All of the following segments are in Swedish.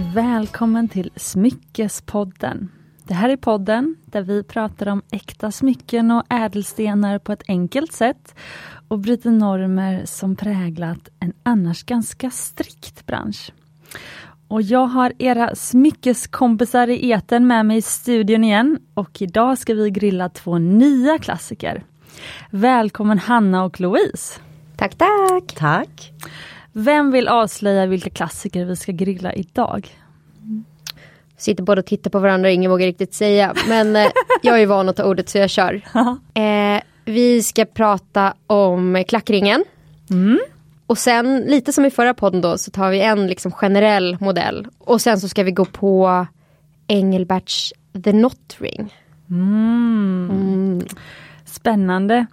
välkommen till Smyckespodden. Det här är podden där vi pratar om äkta smycken och ädelstenar på ett enkelt sätt och bryter normer som präglat en annars ganska strikt bransch. Och jag har era smyckeskompisar i eten med mig i studion igen och idag ska vi grilla två nya klassiker. Välkommen Hanna och Louise! Tack, tack! Tack! Vem vill avslöja vilka klassiker vi ska grilla idag? Sitter båda och tittar på varandra ingen vågar riktigt säga. Men eh, jag är van att ta ordet så jag kör. Eh, vi ska prata om klackringen. Mm. Och sen lite som i förra podden då så tar vi en liksom generell modell. Och sen så ska vi gå på Engelberts The Not Ring. Mm. Mm. Spännande.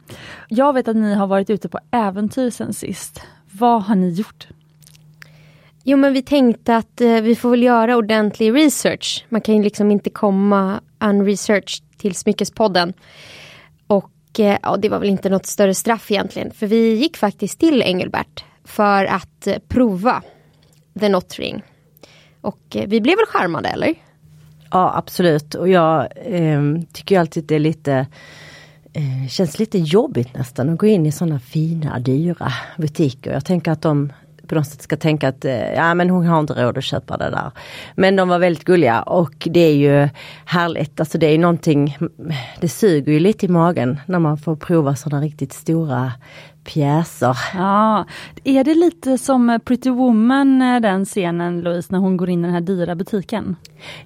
Jag vet att ni har varit ute på äventyr sen sist. Vad har ni gjort? Jo men vi tänkte att eh, vi får väl göra ordentlig research. Man kan ju liksom inte komma unresearched till Smyckespodden. Och eh, ja, det var väl inte något större straff egentligen. För vi gick faktiskt till Engelbert för att eh, prova The Not Ring. Och eh, vi blev väl charmade eller? Ja absolut och jag eh, tycker alltid att det är lite eh, Känns lite jobbigt nästan att gå in i sådana fina dyra butiker. Jag tänker att de på något sätt ska tänka att eh, ja men hon har inte råd att köpa det där. Men de var väldigt gulliga och det är ju härligt. Alltså det är någonting, det suger ju lite i magen när man får prova sådana riktigt stora pjäser. Ja, är det lite som Pretty Woman, eh, den scenen Louise, när hon går in i den här dyra butiken?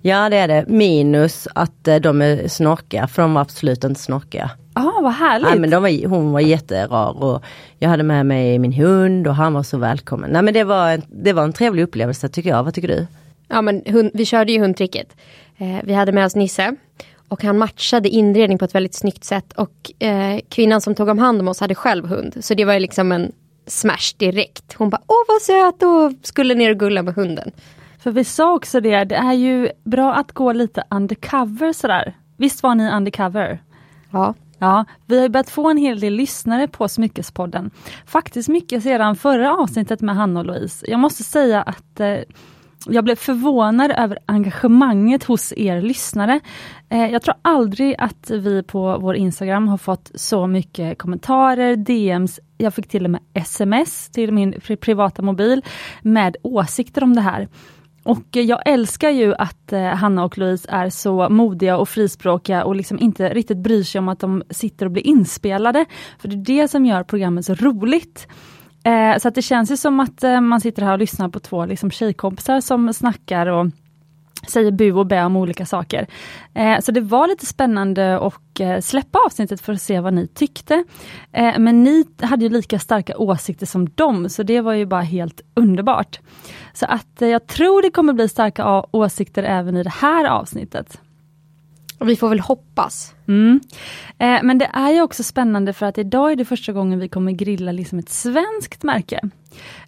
Ja det är det, minus att eh, de är snorkiga, för de var absolut inte snorkiga. Ja, ah, vad härligt! Ja, men de var, hon var jätterar och jag hade med mig min hund och han var så välkommen. Nej men det var, en, det var en trevlig upplevelse tycker jag, vad tycker du? Ja men hund, vi körde ju hundtricket. Eh, vi hade med oss Nisse. Och han matchade inredning på ett väldigt snyggt sätt. Och eh, kvinnan som tog om hand om oss hade själv hund. Så det var liksom en smash direkt. Hon bara, åh vad söt och skulle ner och gulla med hunden. För vi sa också det, det är ju bra att gå lite undercover sådär. Visst var ni undercover? Ja. Ja, vi har börjat få en hel del lyssnare på Smyckespodden. Faktiskt mycket sedan förra avsnittet med Hanna och Louise. Jag måste säga att eh, jag blev förvånad över engagemanget hos er lyssnare. Eh, jag tror aldrig att vi på vår Instagram har fått så mycket kommentarer, DMs, jag fick till och med sms till min privata mobil med åsikter om det här. Och jag älskar ju att eh, Hanna och Louise är så modiga och frispråkiga och liksom inte riktigt bryr sig om att de sitter och blir inspelade. För det är det som gör programmet så roligt. Eh, så att det känns ju som att eh, man sitter här och lyssnar på två liksom, tjejkompisar som snackar och säger bu och bä om olika saker. Eh, så det var lite spännande att eh, släppa avsnittet för att se vad ni tyckte. Eh, men ni hade ju lika starka åsikter som dem, så det var ju bara helt underbart. Så att eh, jag tror det kommer bli starka åsikter även i det här avsnittet. Och vi får väl hoppas. Mm. Eh, men det är ju också spännande för att idag är det första gången vi kommer grilla liksom ett svenskt märke.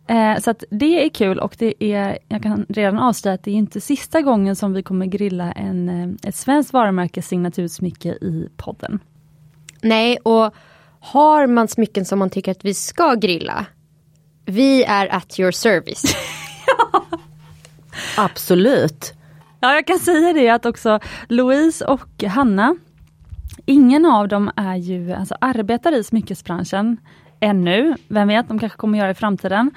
Eh, så att det är kul och det är, jag kan redan avslöja att det är inte sista gången som vi kommer grilla en, eh, ett svenskt varumärke signatursmycke i podden. Nej, och har man smycken som man tycker att vi ska grilla, vi är at your service. Absolut. Ja, jag kan säga det att också Louise och Hanna, ingen av dem är ju, alltså arbetar i smyckesbranschen ännu. Vem vet, de kanske kommer göra det i framtiden.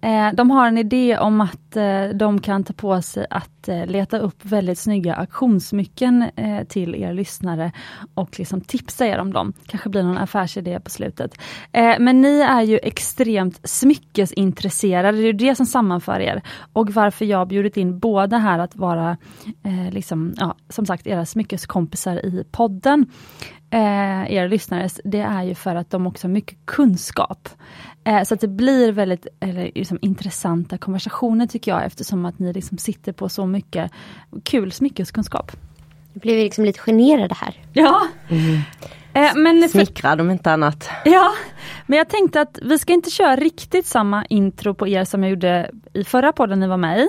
Eh, de har en idé om att eh, de kan ta på sig att eh, leta upp väldigt snygga auktionssmycken till er lyssnare och liksom tipsa er om dem. Kanske blir någon affärsidé på slutet. Men ni är ju extremt smyckesintresserade, det är det som sammanför er. Och varför jag bjudit in båda här att vara, liksom, ja, som sagt, era smyckeskompisar i podden eh, er lyssnare, det är ju för att de också har mycket kunskap. Eh, så att det blir väldigt eller, liksom, intressanta konversationer tycker jag eftersom att ni liksom sitter på så mycket kul smyckeskunskap. Nu blir vi liksom lite generade här. Ja. Mm. Eh, men Smickrad om inte annat. Ja, men jag tänkte att vi ska inte köra riktigt samma intro på er som jag gjorde i förra podden ni var med i.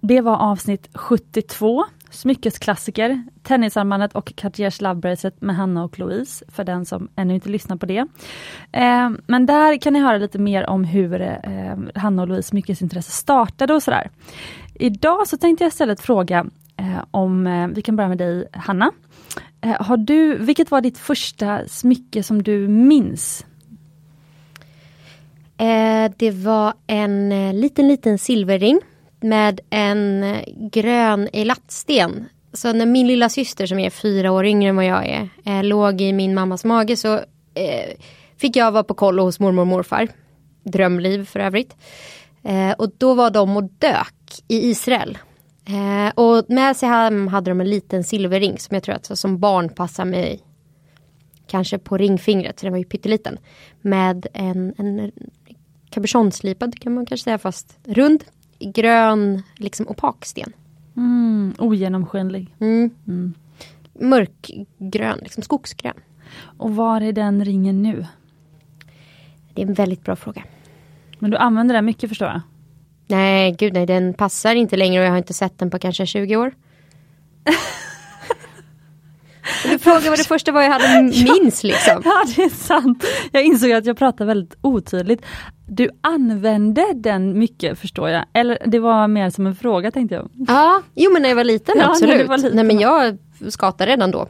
Det var avsnitt 72 smyckesklassiker, tennisarmbandet och Cartiers Lovebracelet med Hanna och Louise, för den som ännu inte lyssnar på det. Eh, men där kan ni höra lite mer om hur eh, Hanna och Louise smyckesintresse startade och sådär. Idag så tänkte jag istället fråga eh, om, eh, vi kan börja med dig Hanna. Eh, har du, vilket var ditt första smycke som du minns? Eh, det var en eh, liten, liten silverring med en grön elattsten. Så när min lilla syster som är fyra år yngre än vad jag är, eh, låg i min mammas mage så eh, fick jag vara på kollo hos mormor och morfar. Drömliv för övrigt. Eh, och då var de och dök i Israel. Eh, och med sig hem hade de en liten silverring som jag tror att så, som barn passar mig kanske på ringfingret, så den var ju pytteliten. Med en, en cabochonslipad kan man kanske säga, fast rund, grön, liksom opak sten. Mm, ogenomskinlig. Mm. Mm. Mörkgrön, liksom skogsgrön. Och var är den ringen nu? Det är en väldigt bra fråga. Men du använder den mycket förstår jag? Nej, gud nej, den passar inte längre och jag har inte sett den på kanske 20 år. Du frågade vad det första var jag hade minns liksom. Ja det är sant. Jag insåg att jag pratade väldigt otydligt. Du använde den mycket förstår jag. Eller det var mer som en fråga tänkte jag. Ja, jo men när jag var liten Ja, absolut. var liten. Nej men jag skatade redan då.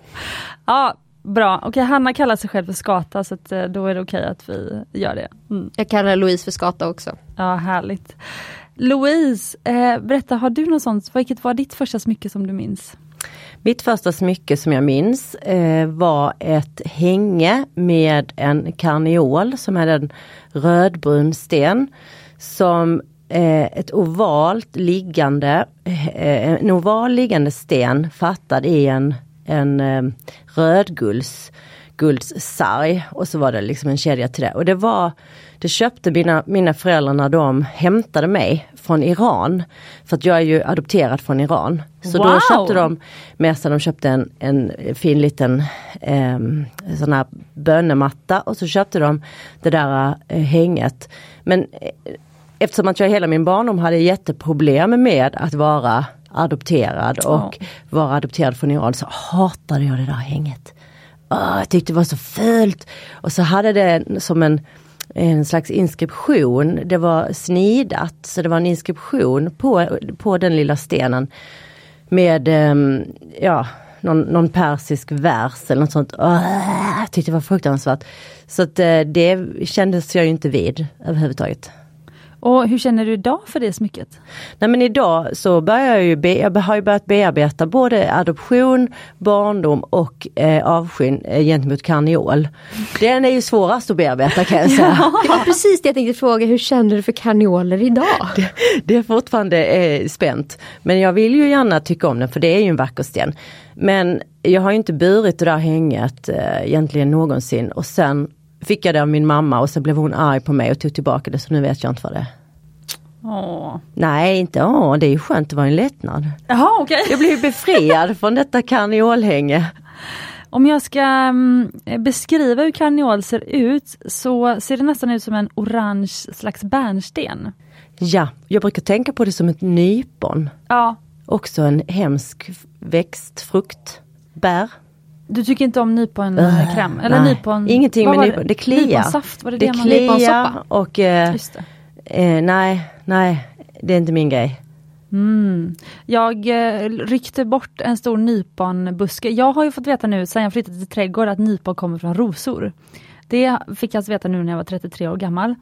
Ja, bra. Okej, Hanna kallar sig själv för skata så eh, då är det okej att vi gör det. Mm. Jag kallar Louise för skata också. Ja, härligt. Louise, eh, berätta, har du något sånt? Vilket var ditt första smycke som du minns? Mitt första smycke som jag minns eh, var ett hänge med en karneol som är en rödbrun sten. Som eh, ett ovalt liggande, eh, en oval liggande sten fattad i en, en eh, rödgulds guldssarg och så var det liksom en kedja till det. Och det var, det köpte mina, mina föräldrar när de hämtade mig från Iran. För att jag är ju adopterad från Iran. Så Wow! då köpte de med sig, de köpte en, en fin liten eh, sån här bönematta och så köpte de det där eh, hänget. Men eh, eftersom att jag hela min barndom hade jätteproblem med att vara adopterad och vara adopterad från Iran så hatade jag det där hänget. Åh, jag tyckte det var så fult. Och så hade det som en, en slags inskription. Det var snidat så det var en inskription på, på den lilla stenen. Med ehm, ja, någon, någon persisk vers eller något sånt. Jag tyckte det var fruktansvärt. Så att eh, det kändes jag ju inte vid överhuvudtaget. Och hur känner du idag för det smycket? Nej men idag så börjar jag ju, be, jag har ju börjat bearbeta både adoption, barndom och eh, avskyn eh, gentemot karneol. Den är ju svårast att bearbeta kan jag säga. Det var precis det jag tänkte fråga, hur känner du för karneoler idag? Det är fortfarande eh, spänt. Men jag vill ju gärna tycka om den för det är ju en vacker sten. Men jag har ju inte burit det där hänget eh, egentligen någonsin och sen fick jag det av min mamma och så blev hon arg på mig och tog tillbaka det så nu vet jag inte vad det är. Åh. Nej, inte åh, det är ju skönt, det var en lättnad. Jaha, okej. Jag blev befriad från detta karneolhänge. Om jag ska mm, beskriva hur karneol ser ut så ser det nästan ut som en orange slags bärnsten. Ja, jag brukar tänka på det som ett nypon. Ja, Också en hemsk växt, frukt, bär. Du tycker inte om nyponkräm? Eller Nej, nypon... Ingenting med nypon, det kliar. Nyponsaft, var det det, Det man... nyponsoppa? och eh, eh, nej, nej, det är inte min grej. Mm. Jag eh, ryckte bort en stor nyponbuske. Jag har ju fått veta nu sen jag flyttade till trädgård att nypon kommer från rosor. Det fick jag alltså veta nu när jag var 33 år gammal.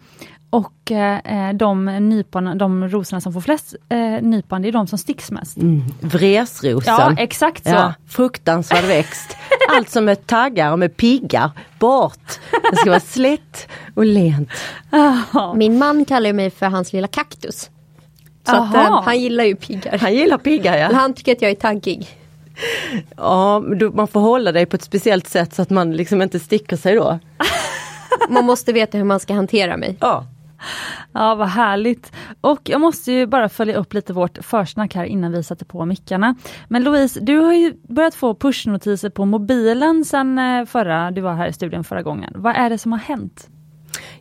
Och eh, de, nypon, de rosorna som får flest eh, nypon, det är de som sticks mest. Mm. Vresrosen. Ja, exakt så. Ja, fruktansvärd växt. Allt som är taggar och med piggar, bort. Det ska vara slätt och lent. Min man kallar ju mig för hans lilla kaktus. Så att, eh, han gillar ju piggar. Han gillar piggar ja. han tycker att jag är taggig. Ja då, man får hålla dig på ett speciellt sätt så att man liksom inte sticker sig då. Man måste veta hur man ska hantera mig. Ja. Ja, vad härligt. Och jag måste ju bara följa upp lite vårt försnack här innan vi sätter på mickarna. Men Louise, du har ju börjat få pushnotiser på mobilen sedan eh, förra, du var här i studion förra gången. Vad är det som har hänt?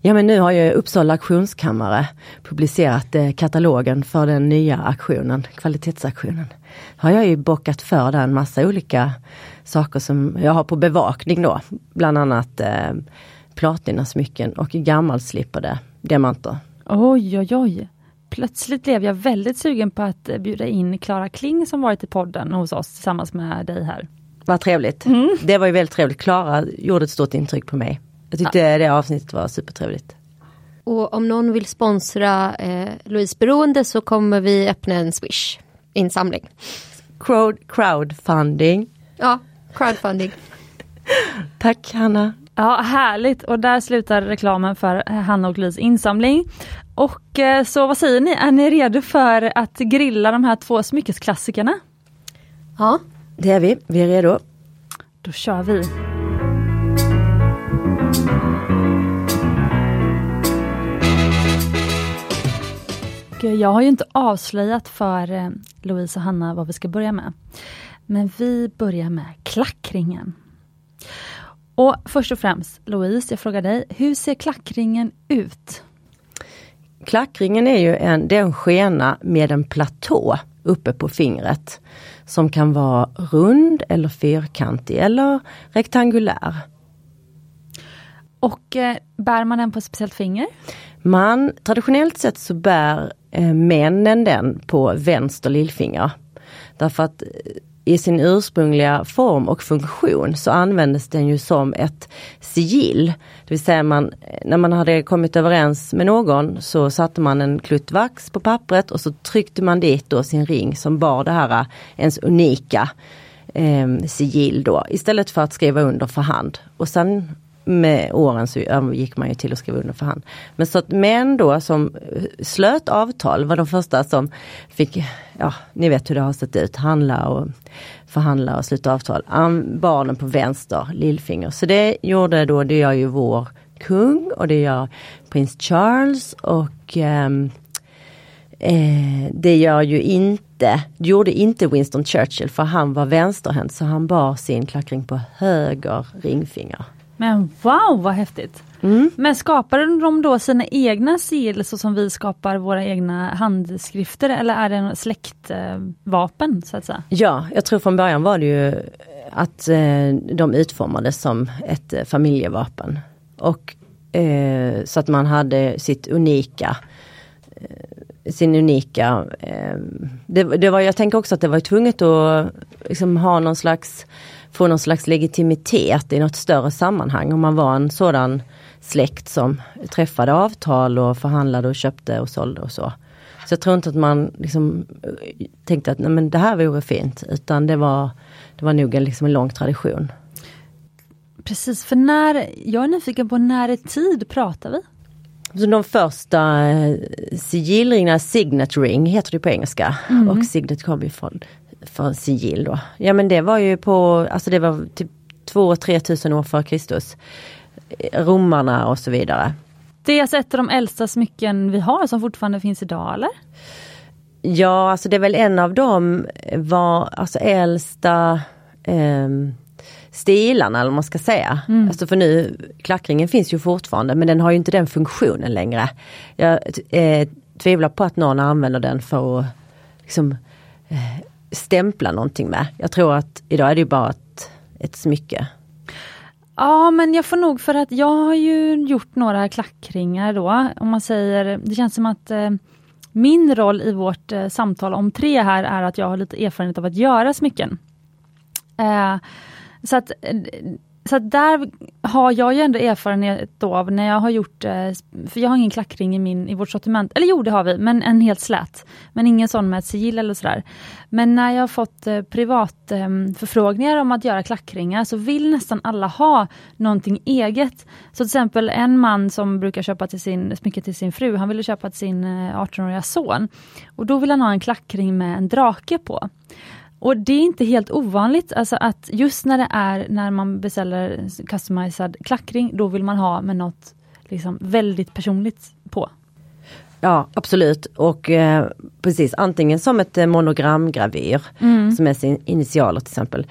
Ja men nu har ju Uppsala auktionskammare publicerat eh, katalogen för den nya auktionen, kvalitetsaktionen. Har jag ju bockat för där en massa olika saker som jag har på bevakning då. Bland annat eh, platinasmycken och gammalslipade diamanter. Oj, oj, oj. Plötsligt blev jag väldigt sugen på att bjuda in Klara Kling som varit i podden hos oss tillsammans med dig här. Vad trevligt. Mm. Det var ju väldigt trevligt. Klara gjorde ett stort intryck på mig. Jag tyckte ja. det avsnittet var supertrevligt. Och om någon vill sponsra eh, Louise Beroende så kommer vi öppna en Swish insamling. Crowd, crowdfunding. Ja, crowdfunding. Tack Hanna. Ja, härligt och där slutar reklamen för Hanna och Louise insamling. Och eh, så vad säger ni, är ni redo för att grilla de här två smyckesklassikerna? Ja, det är vi. Vi är redo. Då kör vi. Jag har ju inte avslöjat för eh, Louise och Hanna vad vi ska börja med. Men vi börjar med klackringen. Och först och främst, Louise, jag frågar dig, hur ser klackringen ut? Klackringen är ju en, det är en skena med en platå uppe på fingret. Som kan vara rund eller fyrkantig eller rektangulär. Och eh, bär man den på ett speciellt finger? Man, traditionellt sett så bär eh, männen den på vänster lillfinger. Därför att eh, i sin ursprungliga form och funktion så användes den ju som ett sigill. Det vill säga man, eh, när man hade kommit överens med någon så satte man en klutt vax på pappret och så tryckte man dit då sin ring som bar det här eh, ens unika eh, sigill då istället för att skriva under för hand. Och sen med åren så gick man ju till att skriva under för hand. Men så att män då som slöt avtal var de första som fick, ja ni vet hur det har sett ut, handla och förhandla och sluta avtal. Barnen på vänster lillfinger. Så det gjorde då, det gör ju vår kung och det gör prins Charles och ehm, eh, det gör ju inte, det gjorde inte Winston Churchill för han var vänsterhänt så han bar sin klackring på höger ringfinger. Men wow vad häftigt! Mm. Men skapade de då sina egna sigill så som vi skapar våra egna handskrifter eller är det en släktvapen så att säga? Ja, jag tror från början var det ju att eh, de utformades som ett eh, familjevapen. Och eh, så att man hade sitt unika sin unika... Eh, det, det, var, jag tänker också att det var tvunget att liksom, ha någon slags få någon slags legitimitet i något större sammanhang. Om man var en sådan släkt som träffade avtal och förhandlade och köpte och sålde och så. Så jag tror inte att man liksom tänkte att nej, men det här vore fint, utan det var, det var nog en, liksom en lång tradition. Precis, för när, jag är nyfiken på när i tid pratar vi? Så de första eh, sigillringarna, signet ring heter det på engelska. Mm. Och signet kommer från för sigill då. Ja men det var ju på, alltså det var typ 2-3 tusen år före Kristus. Romarna och så vidare. Det är alltså ett av de äldsta smycken vi har som fortfarande finns idag eller? Ja, alltså det är väl en av de var, alltså äldsta eh, stilarna eller vad man ska säga. Mm. Alltså för nu, klackringen finns ju fortfarande men den har ju inte den funktionen längre. Jag eh, tvivlar på att någon använder den för att liksom, eh, stämpla någonting med. Jag tror att idag är det bara ett, ett smycke. Ja men jag får nog för att jag har ju gjort några klackringar då. Om man säger, det känns som att eh, min roll i vårt eh, samtal om tre här är att jag har lite erfarenhet av att göra smycken. Eh, så att eh, så där har jag ju ändå erfarenhet av när jag har gjort, eh, för jag har ingen klackring i, min, i vårt sortiment, eller jo det har vi, men en helt slät. Men ingen sån med ett sigill eller sådär. Men när jag har fått eh, privat ehm, privatförfrågningar om att göra klackringar så vill nästan alla ha någonting eget. Så till exempel en man som brukar köpa till sin, smycke till sin fru, han ville köpa till sin eh, 18-åriga son. Och då vill han ha en klackring med en drake på. Och det är inte helt ovanligt, alltså att just när det är när man beställer customized klackring, då vill man ha med något liksom väldigt personligt på. Ja absolut och eh, precis antingen som ett eh, monogramgravyr mm. som är sin initialer till exempel.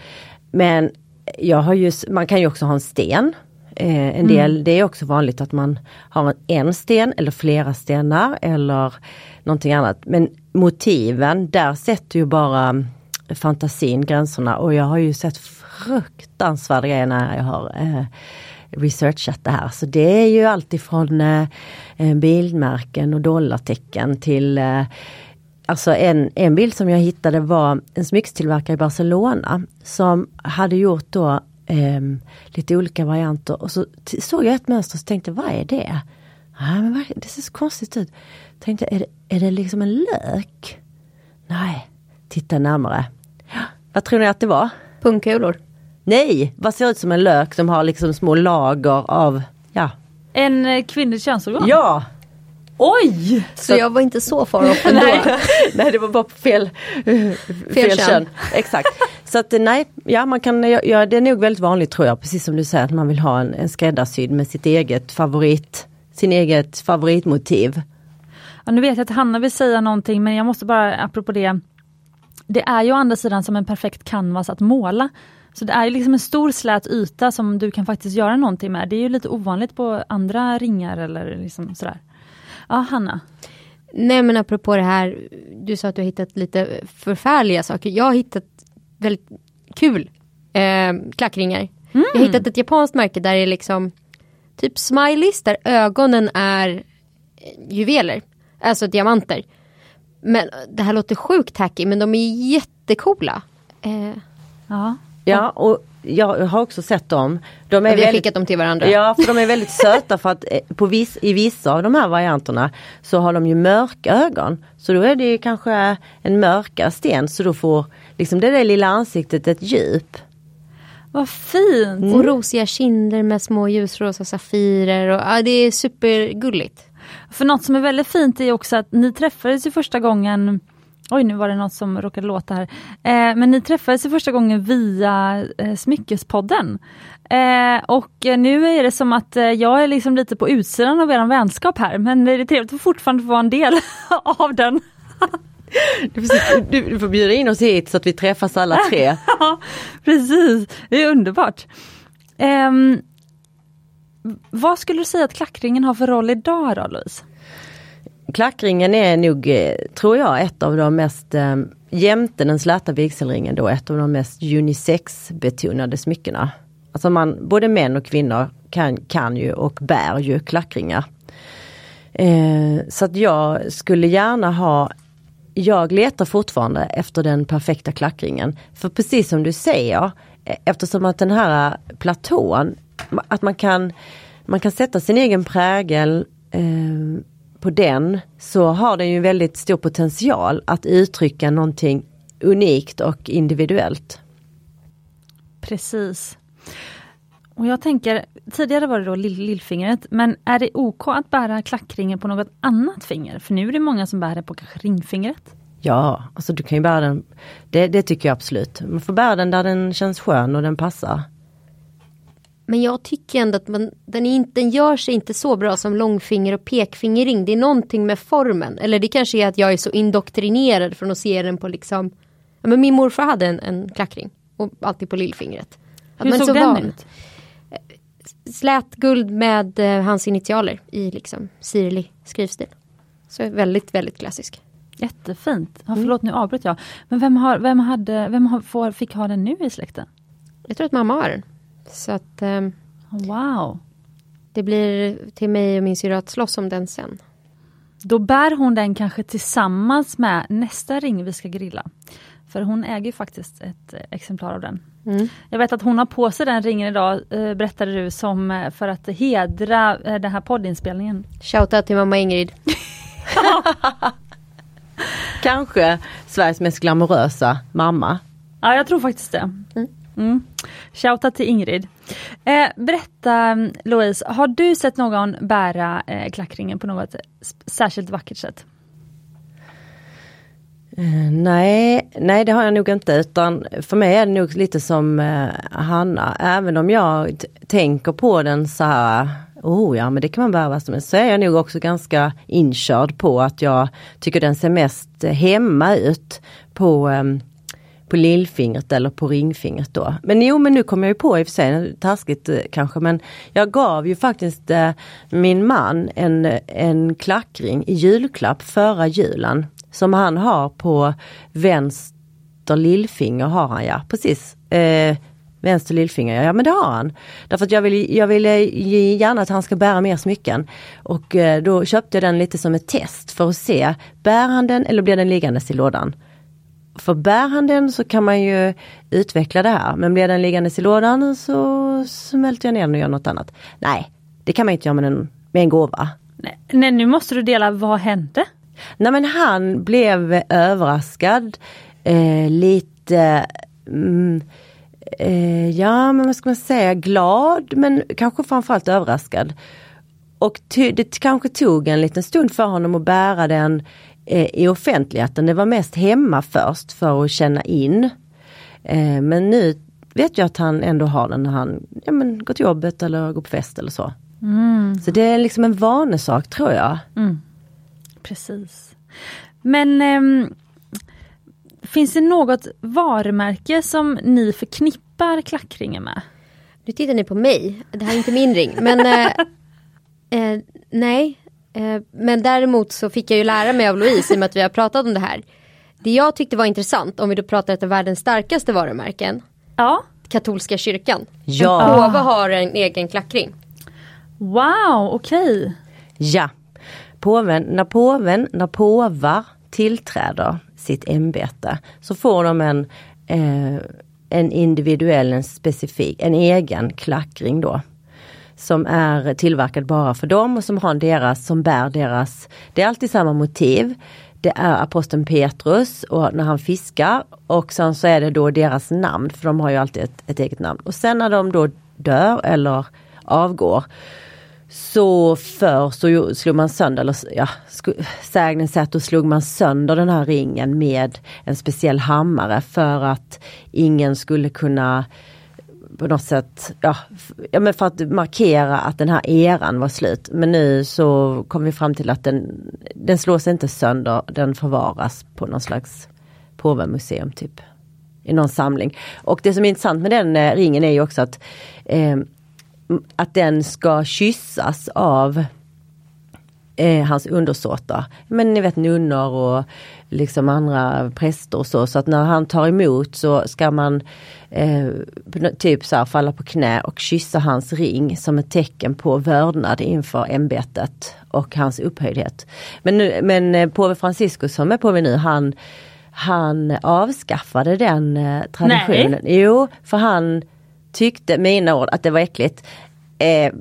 Men jag har ju, man kan ju också ha en sten. Eh, en del, mm. det är också vanligt att man har en sten eller flera stenar eller någonting annat. Men motiven, där sätter ju bara fantasin, gränserna och jag har ju sett fruktansvärda grejer när jag har eh, researchat det här. Så det är ju alltifrån eh, eh bildmärken och dollartecken till eh, Alltså en, en bild som jag hittade var en smyckstillverkare i Barcelona som hade gjort då eh, lite olika varianter och så såg jag ett mönster och tänkte vad är det? Ah, men det ser så konstigt ut. Tänkte, är det, är det liksom en lök? Nej, titta närmare. Vad tror ni att det var? Pungkulor. Nej, vad ser ut som en lök som har liksom små lager av, ja. En eh, kvinnlig könsorgan? Ja! Oj! Så, så jag var inte så far off ändå? nej, nej, det var bara fel, fel, fel kön. Exakt. Så att nej, ja man kan, ja, det är nog väldigt vanligt tror jag, precis som du säger att man vill ha en, en skräddarsydd med sitt eget favorit, sin eget favoritmotiv. Ja, nu vet jag att Hanna vill säga någonting men jag måste bara apropå det. Det är ju å andra sidan som en perfekt canvas att måla. Så det är liksom en stor slät yta som du kan faktiskt göra någonting med. Det är ju lite ovanligt på andra ringar eller liksom sådär. Ja, Hanna? Nej men apropå det här, du sa att du har hittat lite förfärliga saker. Jag har hittat väldigt kul eh, klackringar. Mm. Jag har hittat ett japanskt märke där det är liksom typ smileys där ögonen är juveler. Alltså diamanter. Men det här låter sjukt tacky men de är jättekola. Eh, ja. Ja och jag har också sett dem. De är vi har väldigt, skickat dem till varandra. Ja, för de är väldigt söta för att eh, på viss, i vissa av de här varianterna så har de ju mörka ögon. Så då är det kanske en mörkare sten så då får liksom det där lilla ansiktet ett djup. Vad fint! Mm. Och rosiga kinder med små ljusrosa safirer. Och, ja, det är supergulligt. För något som är väldigt fint är också att ni träffades ju första gången Oj, nu var det något som råkade låta här. Eh, men ni träffades första gången via eh, Smyckespodden. Eh, och nu är det som att eh, jag är liksom lite på utsidan av er vänskap här, men det är trevligt att fortfarande få vara en del av den. Du får, du får bjuda in oss hit så att vi träffas alla tre. ja, precis, det är underbart. Um, vad skulle du säga att klackringen har för roll idag då Louise? Klackringen är nog, eh, tror jag, ett av de mest, eh, jämte den släta vigselringen då, ett av de mest unisex-betonade smyckena. Alltså man, både män och kvinnor kan, kan ju och bär ju klackringar. Eh, så att jag skulle gärna ha jag letar fortfarande efter den perfekta klackringen. För precis som du säger, e-, eftersom att den här eh, platån, att man kan, man kan sätta sin egen prägel eh, på den så har den ju väldigt stor potential att uttrycka någonting unikt och individuellt. Precis. Och jag tänker, tidigare var det då lill lillfingret, men är det OK att bära klackringen på något annat finger? För nu är det många som bär det på kanske ringfingret. Ja, alltså du kan ju bära den, det, det tycker jag absolut. Man får bära den där den känns skön och den passar. Men jag tycker ändå att man, den, inte, den gör sig inte så bra som långfinger och pekfingerring. Det är någonting med formen. Eller det kanske är att jag är så indoktrinerad från att se den på liksom ja, men Min morfar hade en, en klackring. Och alltid på lillfingret. Hur såg så den van. ut? Slät guld med eh, hans initialer i liksom sirlig skrivstil. Så väldigt, väldigt klassisk. Jättefint. Ja, förlåt nu avbröt jag. Men vem, har, vem, hade, vem har, får, fick ha den nu i släkten? Jag tror att mamma har den. Så att... Eh, wow! Det blir till mig och min syrra att slåss om den sen. Då bär hon den kanske tillsammans med nästa ring vi ska grilla. För hon äger faktiskt ett exemplar av den. Mm. Jag vet att hon har på sig den ringen idag, eh, berättade du, som eh, för att hedra eh, den här poddinspelningen. Shoutout till mamma Ingrid. Kanske Sveriges mest glamorösa mamma. Ja, jag tror faktiskt det. Mm. Mm. Shoutout till Ingrid. Eh, berätta Louise, har du sett någon bära eh, klackringen på något särskilt vackert sätt? Eh, nej, nej det har jag nog inte utan för mig är det nog lite som eh, Hanna. Även om jag tänker på den så här, oh ja men det kan man bära som så är jag nog också ganska inkörd på att jag tycker den ser mest eh, hemma ut på ehm, på lillfingret eller på ringfingret då. Men jo men nu kommer jag ju på i och för sig, taskigt eh, kanske men jag gav ju faktiskt eh, min man en, en klackring i julklapp förra julen. Som han har på vänster lillfinger har han ja, precis. Eh, vänster lillfinger, ja men det har han. Därför att jag vill, jag vill eh, gärna att han ska bära mer smycken. Och eh, då köpte jag den lite som ett test för att se, bär han den eller blir den liggandes i lådan? För bär han den så kan man ju utveckla det här. Men blir den liggandes i lådan så smälter jag ner den och gör något annat. Nej, det kan man inte göra med en, med en gåva. Nej, nej, nu måste du dela, vad hände? Nej men han blev överraskad. Eh, lite mm, eh, Ja men vad ska man säga, glad men kanske framförallt överraskad. Och det kanske tog en liten stund för honom att bära den i offentligheten. Det var mest hemma först för att känna in. Eh, men nu vet jag att han ändå har den när han ja, men, går till jobbet eller går på fest eller så. Mm. Så det är liksom en vanesak tror jag. Mm. Precis. Men eh, finns det något varumärke som ni förknippar klackringen med? Nu tittar ni på mig, det här är inte min ring. Men eh, eh, nej, eh, men däremot så fick jag ju lära mig av Louise i och med att vi har pratat om det här. Det jag tyckte var intressant om vi då pratar om världens starkaste varumärken. Ja. Katolska kyrkan. Ja. En påve har en egen klackring. Wow, okej. Okay. Ja. Påven, när påven, när påvar tillträder sitt ämbete så får de en, eh, en individuell, en specifik, en egen klackring då. Som är tillverkad bara för dem och som har deras, som bär deras, det är alltid samma motiv. Det är aposteln Petrus och när han fiskar och sen så är det då deras namn, för de har ju alltid ett, ett eget namn. Och sen när de då dör eller avgår så förr så slog man sönder, eller ja, sägnen säger att då slog man sönder den här ringen med en speciell hammare för att ingen skulle kunna på något sätt, ja, ja men för att markera att den här eran var slut. Men nu så kom vi fram till att den, den slås inte sönder, den förvaras på någon slags påvemuseum typ. I någon samling. Och det som är intressant med den eh, ringen är ju också att eh, att den ska kyssas av eh, hans undersåtar. Men ni vet nunnor och liksom andra präster och så. Så att när han tar emot så ska man eh, typ så här falla på knä och kyssa hans ring som ett tecken på vördnad inför ämbetet och hans upphöjdhet. Men, nu, men eh, påve Franciscus som är påve nu, han, han avskaffade den eh, traditionen. Nej. Jo, för han tyckte, mina ord, att det var äckligt. Eh,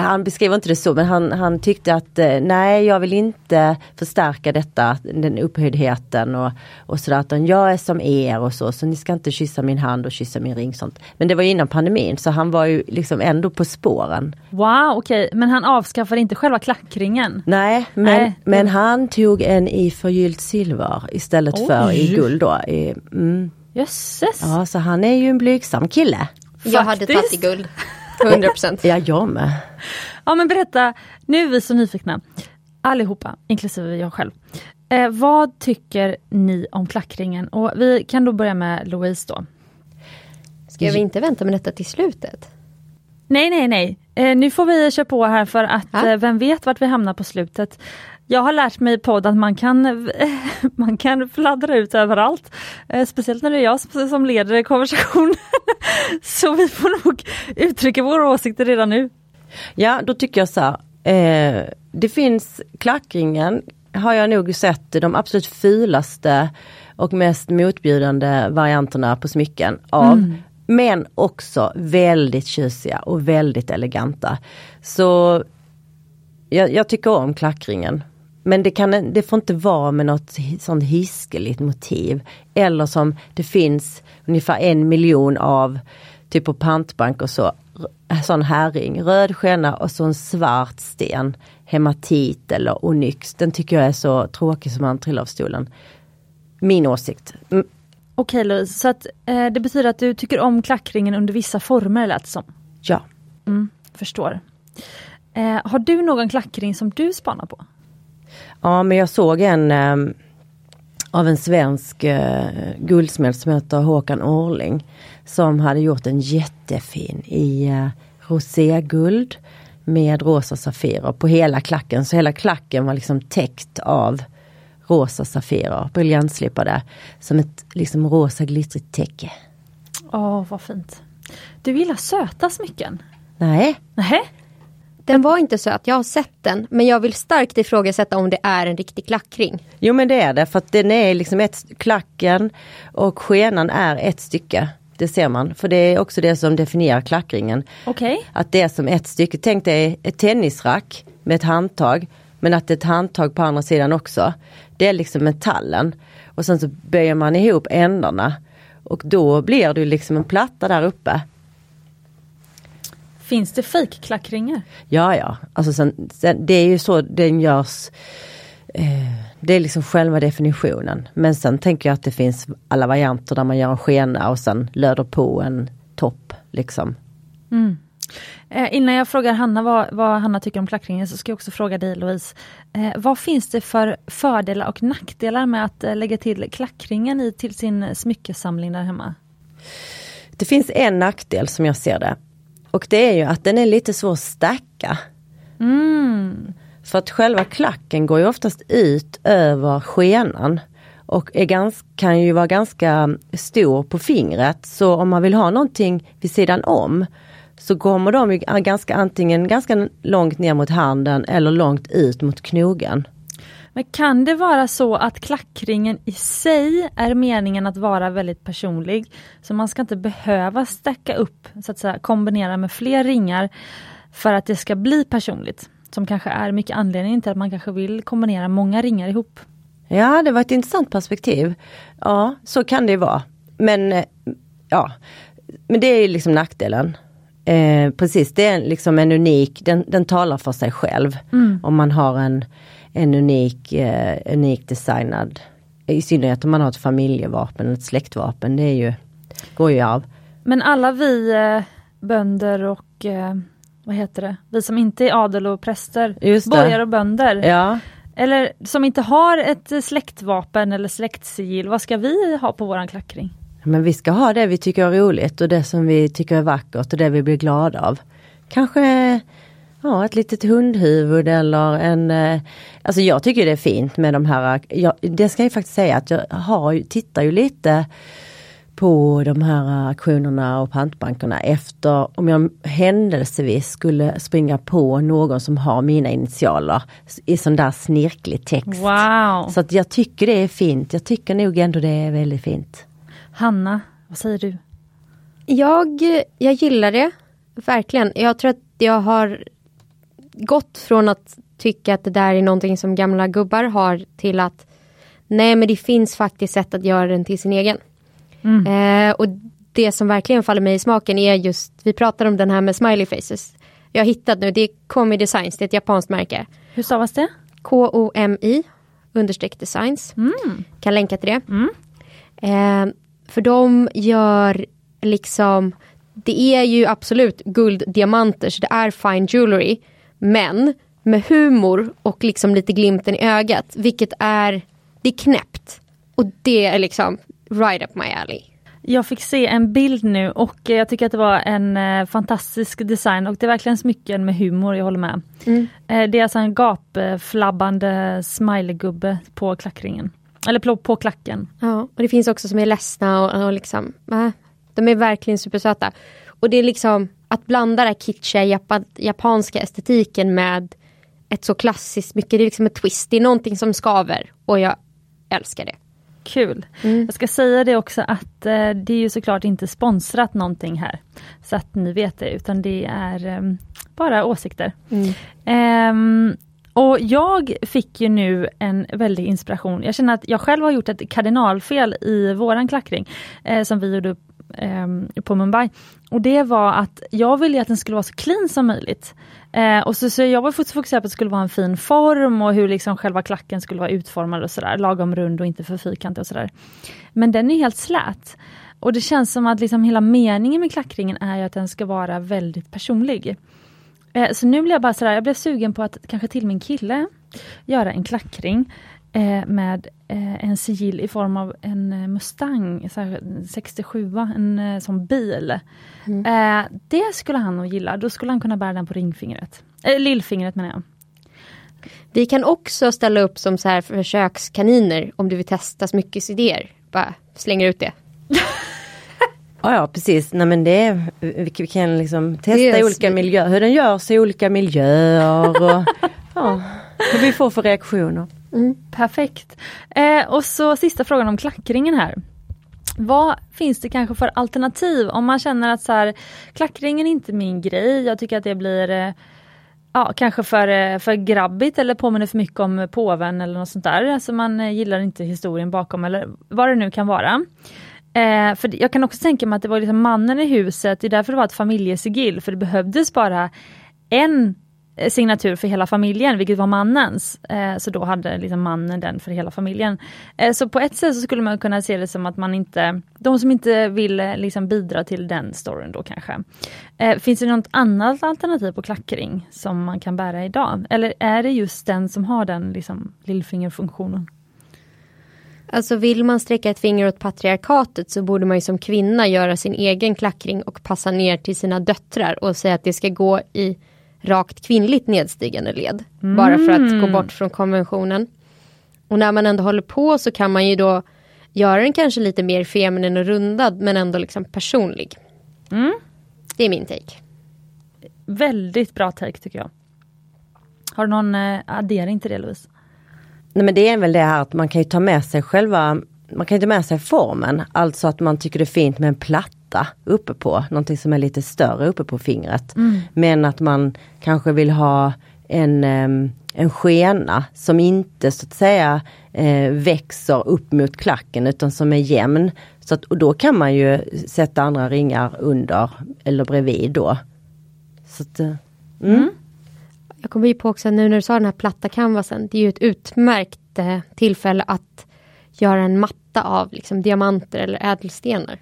han beskriver inte det så men han, han tyckte att eh, nej jag vill inte förstärka detta, den upphöjdheten och, och sådär. Utan jag är som er och så, så ni ska inte kyssa min hand och kyssa min ring. sånt. Men det var innan pandemin så han var ju liksom ändå på spåren. Wow, okej, okay. men han avskaffade inte själva klackringen? Nej, men, nej. men han tog en i förgyllt silver istället Oj. för i guld då. Mm. Jösses! Ja, så han är ju en blygsam kille. Jag hade tagit i guld. 100%. ja, jag med. Ja men berätta, nu är vi så nyfikna. Allihopa, inklusive jag själv. Eh, vad tycker ni om klackringen? Och vi kan då börja med Louise då. Ska vi inte vänta med detta till slutet? Nej, nej, nej. Eh, nu får vi köra på här för att eh, vem vet vart vi hamnar på slutet. Jag har lärt mig i podd att man kan, man kan fladdra ut överallt. Eh, speciellt när det är jag som leder konversationen. Så vi får nog uttrycka våra åsikter redan nu. Ja, då tycker jag så här. Eh, det finns klackringen har jag nog sett de absolut fulaste och mest motbjudande varianterna på smycken av. Mm. Men också väldigt tjusiga och väldigt eleganta. Så jag, jag tycker om klackringen. Men det, kan, det får inte vara med något sånt hiskeligt motiv. Eller som det finns ungefär en miljon av, typ på pantbank och så, sån härring, röd skena och så en svart sten, hematit eller onyx. Den tycker jag är så tråkig som man trillar av stolen. Min åsikt. Mm. Okej Louise, så att, eh, det betyder att du tycker om klackringen under vissa former lät som? Ja. Mm, förstår. Eh, har du någon klackring som du spanar på? Ja men jag såg en eh, av en svensk eh, guldsmed som heter Håkan Orling. Som hade gjort en jättefin i eh, roséguld med rosa safirer på hela klacken. Så hela klacken var liksom täckt av rosa safirer, briljantslipade, som ett liksom rosa glittrigt täcke. Åh, vad fint. Du gillar söta smycken? Nej, Nej. Den var inte söt, jag har sett den. Men jag vill starkt ifrågasätta om det är en riktig klackring. jo men det är det för att den är liksom ett, klacken och skenan är ett stycke. Det ser man, för det är också det som definierar klackringen. Okej. Att det är som ett stycke, tänk dig ett tennisrack med ett handtag. Men att det är ett handtag på andra sidan också. Det är liksom metallen. Och sen så böjer man ihop ändarna. Och då blir det liksom en platta där uppe. Finns det fejkklackringar? Ja ja, alltså sen, sen, det är ju så den görs. Eh, det är liksom själva definitionen. Men sen tänker jag att det finns alla varianter där man gör en skena och sen löder på en topp. Liksom. Eh, innan jag frågar Hanna vad, vad Hanna tycker om klackringen så ska jag också fråga dig Louise. Eh, vad finns det för fördelar och nackdelar med att eh, lägga till klackringen i till sin smyckesamling där hemma? Det finns en nackdel som jag ser det. Och det är ju att den är lite svår att stacka. För att själva klacken går ju oftast ut över skenan. Och är gans, kan ju vara ganska stor på fingret. Så om man vill ha någonting vid sidan om så kommer de ju ganska, antingen ganska långt ner mot handen eller långt ut mot knogen. Men kan det vara så att klackringen i sig är meningen att vara väldigt personlig? Så man ska inte behöva stacka upp, så att säga, kombinera med fler ringar för att det ska bli personligt. Som kanske är mycket anledningen till att man kanske vill kombinera många ringar ihop. Ja, det var ett intressant perspektiv. Ja, så kan det ju vara. Men eh, ja, men det är ju liksom nackdelen. Eh, precis, det är liksom en unik, den, den talar för sig själv. Om man har en, en unik, eh, unik designad, i synnerhet om man har ett familjevapen, ett släktvapen, det är ju, går ju av. Men alla vi eh, bönder och eh, vad heter det, vi som inte är adel och präster, borgare och bönder. Ja, Eller som inte har ett eh, släktvapen eller släktsigill, vad ska vi ha på våran klackring? men vi ska ha det vi tycker är roligt och det som vi tycker är vackert och det vi blir glada av. Kanske ja, ett litet hundhuvud eller en... eh, Alltså jag tycker det är fint med de här... Jag, det ska jag faktiskt säga att jag har, tittar ju lite på de här auktionerna och pantbankerna efter om jag händelsevis skulle springa på någon som har mina initialer i sån där snirklig text. Wow! Så att jag tycker det är fint. Jag tycker nog ändå det är väldigt fint. Hanna, vad säger du? Jag, jag gillar det, verkligen. Jag tror att jag har gått från att tycka att det där är någonting som gamla gubbar har till att nej men det finns faktiskt sätt att göra den till sin egen. Eh, och det som verkligen faller mig i smaken är just, vi pratar om den här med smiley faces. Jag har hittat nu, det är Komi Designs, det är ett japanskt märke. Hur stavas det? K-O-M-I understreck designs. Kan länka till det. Eh, för de gör liksom, det är ju absolut gulddiamanter så det är fine jewelry. Men med humor och liksom lite glimten i ögat. Vilket är, det är knäppt. Och det är liksom right up my alley. Jag fick se en bild nu och jag tycker att det var en eh, fantastisk design och det är verkligen smycken med humor, jag håller med. Eh, det är alltså en gapflabbande smileygubbe på klackringen. Eller på, på klacken. Ja, och det finns också som är ledsna och, och liksom, äh, de är verkligen supersöta. Och det är liksom att blanda den här kitschiga japa, japanska estetiken med ett så klassiskt mycket, det är liksom ett twist, det är någonting som skaver och jag älskar det. Kul. Jag ska säga det också att eh, det är ju såklart inte sponsrat någonting här. Så att ni vet det, utan det är eh, bara åsikter. Ehm, och jag fick ju nu en väldig inspiration. Jag känner att jag själv har gjort ett kardinalfel i våran klackring eh, som vi gjorde ehm, på Mumbai. Och det var att jag ville att den skulle vara så clean som möjligt. Eh, och så, så jag var fokuserad på att det skulle vara en fin form och hur liksom själva klacken skulle vara utformad och sådär. Lagom rund och inte för fyrkantig och sådär. Men den är helt slät. Och det känns som att liksom hela meningen med klackringen är ju att den ska vara väldigt personlig. Eh, så nu blev jag bara sådär, jag blev sugen på att kanske till min kille göra en klackring med eh, en sigill i form av en eh, Mustang, så här, 67, en eh, sån bil. Eh, det skulle han nog gilla, då skulle han kunna bära den på ringfingret. Eh, lillfingret menar jag. Vi kan också ställa upp som så här försökskaniner om du vill testa smyckesidéer. Bara slänger ut det. Ja, ja precis, nej men det vi, vi kan liksom testa är olika miljöer, hur den görs i olika miljöer och ja, vad vi får för reaktioner. Mm. Perfekt. Eh, och så sista frågan om klackringen här. Vad finns det kanske för alternativ om man känner att så här, klackringen är inte min grej, jag tycker att det blir eh, ja, kanske för, eh, för grabbigt eller påminner för mycket om påven eller något sånt där. Alltså man eh, gillar inte historien bakom eller vad det nu kan vara. Eh, för jag kan också tänka mig att det var liksom mannen i huset, det är därför det var ett familjesigill, för det behövdes bara en Eh, signatur för hela familjen, vilket var mannens. Eh, så då hade liksom mannen den för hela familjen. Eh, så på ett sätt så skulle man kunna se det som att man inte, de som inte vill eh, liksom bidra till den storyn då kanske. Eh, finns det något annat alternativ på klackring som man kan bära idag? Eller är det just den som har den liksom, lillfingerfunktionen? Alltså vill man sträcka ett finger åt patriarkatet så borde man ju som kvinna göra sin egen klackring och passa ner till sina döttrar och säga att det ska gå i rakt kvinnligt nedstigande led. Bara för att gå bort från konventionen. Och när man ändå håller på så kan man ju då göra den kanske lite mer feminin och rundad men ändå liksom personlig. Det är min take. Väldigt bra take tycker jag. Har du någon eh, addering till det Louise? Nej men det är väl det här att man kan ju ta med sig själva, man kan ju ta med sig formen, alltså att man tycker det är fint med en platta uppe på, någonting som är lite större uppe på fingret. Men att man kanske vill ha en, em, en skena som inte så att säga eh, växer upp mot klacken utan som är jämn. Så att, och då kan man ju sätta andra ringar under eller bredvid då. Så att, eh, mm. Jag kommer ju på också nu när du sa den här platta canvasen. Det är ju ett utmärkt eh, tillfälle att göra en matta av liksom, diamanter eller ädelstenar.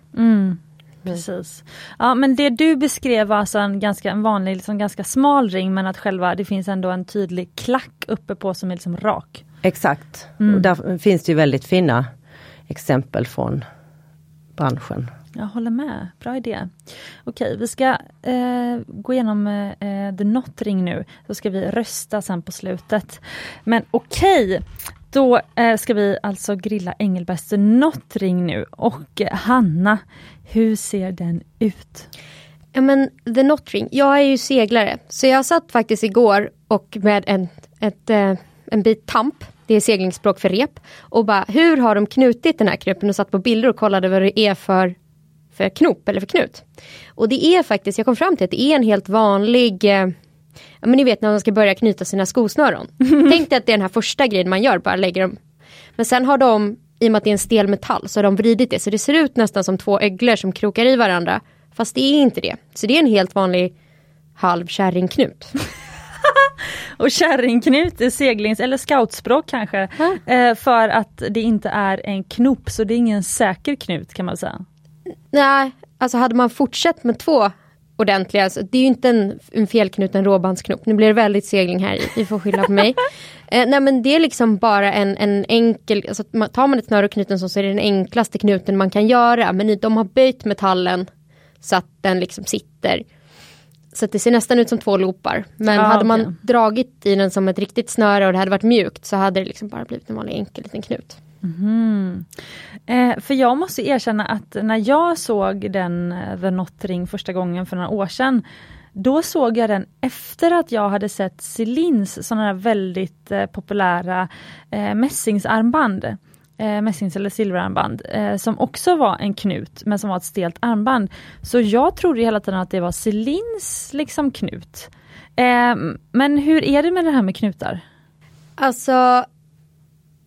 Precis. Ja men det du beskrev var alltså en ganska en vanlig, liksom ganska smal ring men att själva det finns ändå en tydlig klack uppe på som är liksom rak. Exakt. Och där finns det ju väldigt fina exempel från branschen. Jag håller med, bra idé. Okej, vi ska eh, gå igenom eh, The Not Ring nu, så ska vi rösta sen på slutet. Men okej, då eh, ska vi alltså grilla Engelbergs The Not Ring nu. Och eh, Hanna, hur ser den ut? Ja men The Not Ring, jag är ju seglare. Så jag satt faktiskt igår och med en, ett, eh, en bit tamp, det är seglingsspråk för rep. Och bara hur har de knutit den här knupen och satt på bilder och kollade vad det är för, för knop eller för knut. Och det är faktiskt, jag kom fram till att det är en helt vanlig eh, Ja men ni vet när man ska börja knyta sina skosnören. Tänk dig att det är den här första grejen man gör, bara lägger dem. Men sen har de, i och med att det är en stel metall, så har de vridit det. Så det ser ut nästan som två öglor som krokar i varandra. Fast det är inte det. Så det är en helt vanlig halv kärringknut. Och kärringknut är seglings eller scoutspråk kanske. Eh, för att det inte är en knop, så det är ingen säker knut kan man säga. Nej, alltså hade man fortsatt med två ordentliga, alltså, det är ju inte en, en felknuten råbandsknop. Nu blir det väldigt segling här, i, vi får skylla på mig. Eh, nej men det är liksom bara en, en enkel, alltså, tar man ett snöre och knyter så är det den enklaste knuten man kan göra. Men de har böjt metallen så att den liksom sitter. Så det ser nästan ut som två loopar. Men Ja, hade man okej. dragit i den som ett riktigt snöre och det hade varit mjukt så hade det liksom bara blivit en vanlig enkel liten knut. Mm-hmm. Eh, för jag måste erkänna att när jag såg den eh, The Not Ring första gången för några år sedan, då såg jag den efter att jag hade sett Celines sådana här väldigt eh, populära eh, mässingsarmband. Eh, mässings eller silverarmband eh, som också var en knut men som var ett stelt armband. Så jag trodde hela tiden att det var Celines liksom knut. Eh, men hur är det med det här med knutar? Alltså,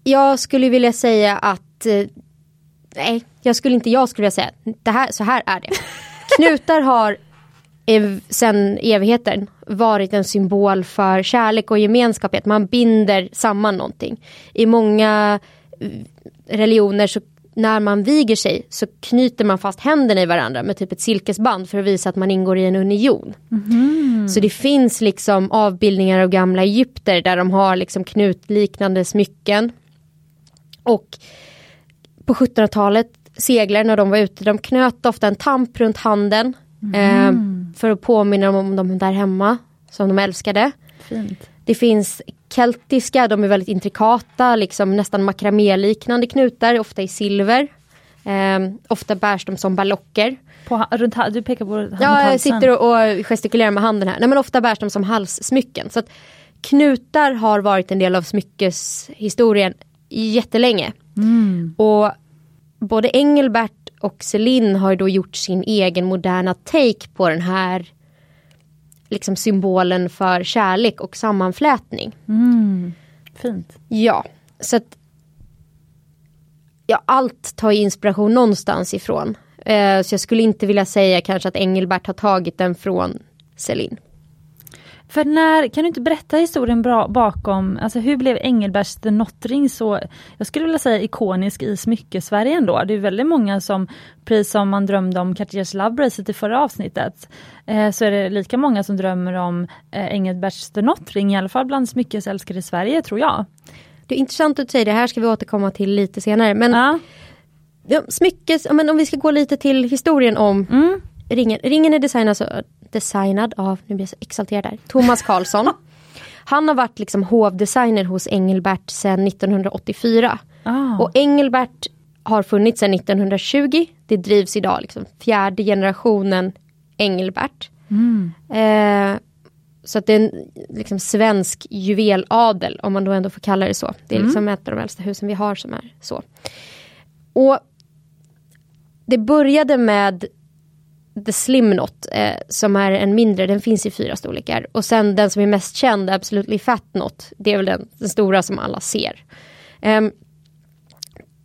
jag skulle vilja säga att eh, nej, jag skulle inte jag skulle vilja säga det här, så här är det. Knutar har sen evigheten varit en symbol för kärlek och gemenskap, att man binder samman någonting. I många eh, religioner så när man viger sig så knyter man fast händerna i varandra med typ ett silkesband för att visa att man ingår i en union. Så det finns liksom avbildningar av gamla Egypter där de har liksom knutliknande smycken. Och på 1700-talet, seglar när de var ute, de knöt ofta en tamp runt handen. Eh, för att påminna dem om de där hemma, som de älskade. Fint. Det finns keltiska, de är väldigt intrikata, liksom nästan makraméliknande knutar, ofta i silver. Eh, ofta bärs de som ballocker. På, runt, du pekar på Ja, jag sitter och, och gestikulerar med handen här. Nej, men ofta bärs de som halssmycken. Så att knutar har varit en del av smyckeshistorien jättelänge. Mm. Och både Engelbert och Celine har då gjort sin egen moderna take på den här liksom symbolen för kärlek och sammanflätning. Mm. Fint. Ja, så att ja, allt tar inspiration någonstans ifrån. Eh, så jag skulle inte vilja säga kanske att Engelbert har tagit den från Celine. För när, kan du inte berätta historien bra bakom, alltså hur blev Engelberts The Nottring så, jag skulle vilja säga ikonisk i smyckesverige ändå. Det är väldigt många som, precis som man drömde om Cartiers Love i förra avsnittet, eh, så är det lika många som drömmer om eh, Engelberts The Nottring, i alla fall bland smyckesälskare i Sverige tror jag. Det är intressant att säga det här ska vi återkomma till lite senare. Men Ja. ja, smyckes, men om vi ska gå lite till historien om Mm. ringen. Ringen är designad, designad av, nu blir jag så exalterad där, Thomas Karlsson. Han har varit liksom hovdesigner hos Engelbert sedan 1984. Ah. Och Engelbert har funnits sedan 1920. Det drivs idag liksom fjärde generationen Engelbert. Mm. Eh, så att det är en liksom, svensk juveladel om man då ändå får kalla det så. Det är liksom ett av de äldsta husen vi har som är så. Och det började med The Slim Knot eh, som är en mindre, den finns i fyra storlekar. Och sen den som är mest känd, Absolutely Fat Knot, det är väl den, den stora som alla ser. Ehm,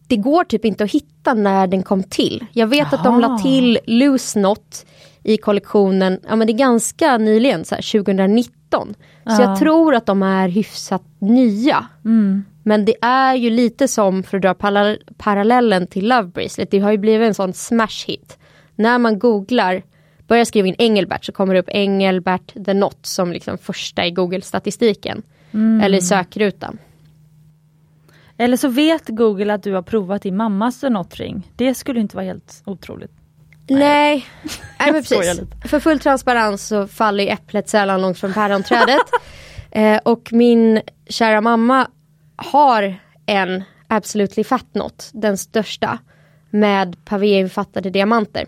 det går typ inte att hitta när den kom till. Jag vet att de la till Loose Knot i kollektionen, ja men det är ganska nyligen, så här, 2019. Så Ja. jag tror att de är hyfsat nya. Mm. Men det är ju lite som, för att dra parallell- parallellen till Love Bracelet, det har ju blivit en sån smash hit. När man googlar, börjar skriva in Engelbert så kommer det upp Engelbert the Not som liksom första i Google-statistiken. Eller i sökrutan. Eller så vet Google att du har provat din mammas The Nottring. Det skulle inte vara helt otroligt. Nej, Nej men precis. För full transparens så faller ju äpplet sällan långt från päronträdet. eh, och min kära mamma har en Absolutely Fat Knot, den största, med pavéinfattade diamanter.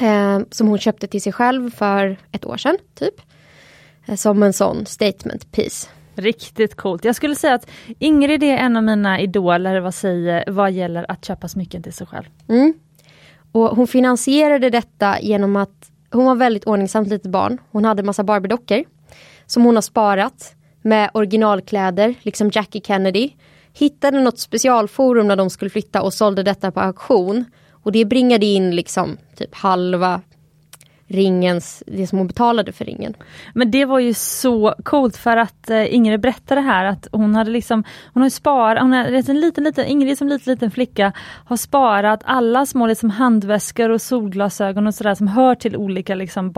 Eh, som hon köpte till sig själv för ett år sedan, typ. Eh, som en sån statement piece. Riktigt coolt. Jag skulle säga att Ingrid är en av mina idoler vad, säger, vad gäller att köpa smycken till sig själv. Mm. Och hon finansierade detta genom att hon var väldigt ordningsamt litet barn. Hon hade massa Barbie-dockor som hon har sparat med originalkläder, liksom Jackie Kennedy. Hittade något specialforum när de skulle flytta och sålde detta på auktion. Och det bringade in liksom typ halva ringens, det som hon betalade för ringen. Men det var ju så coolt för att eh, Ingrid berättade här att hon hade liksom, hon har sparat, hon är en liten, liten, Ingrid som liten, liten flicka har sparat alla små liksom handväskor och solglasögon och sådär som hör till olika liksom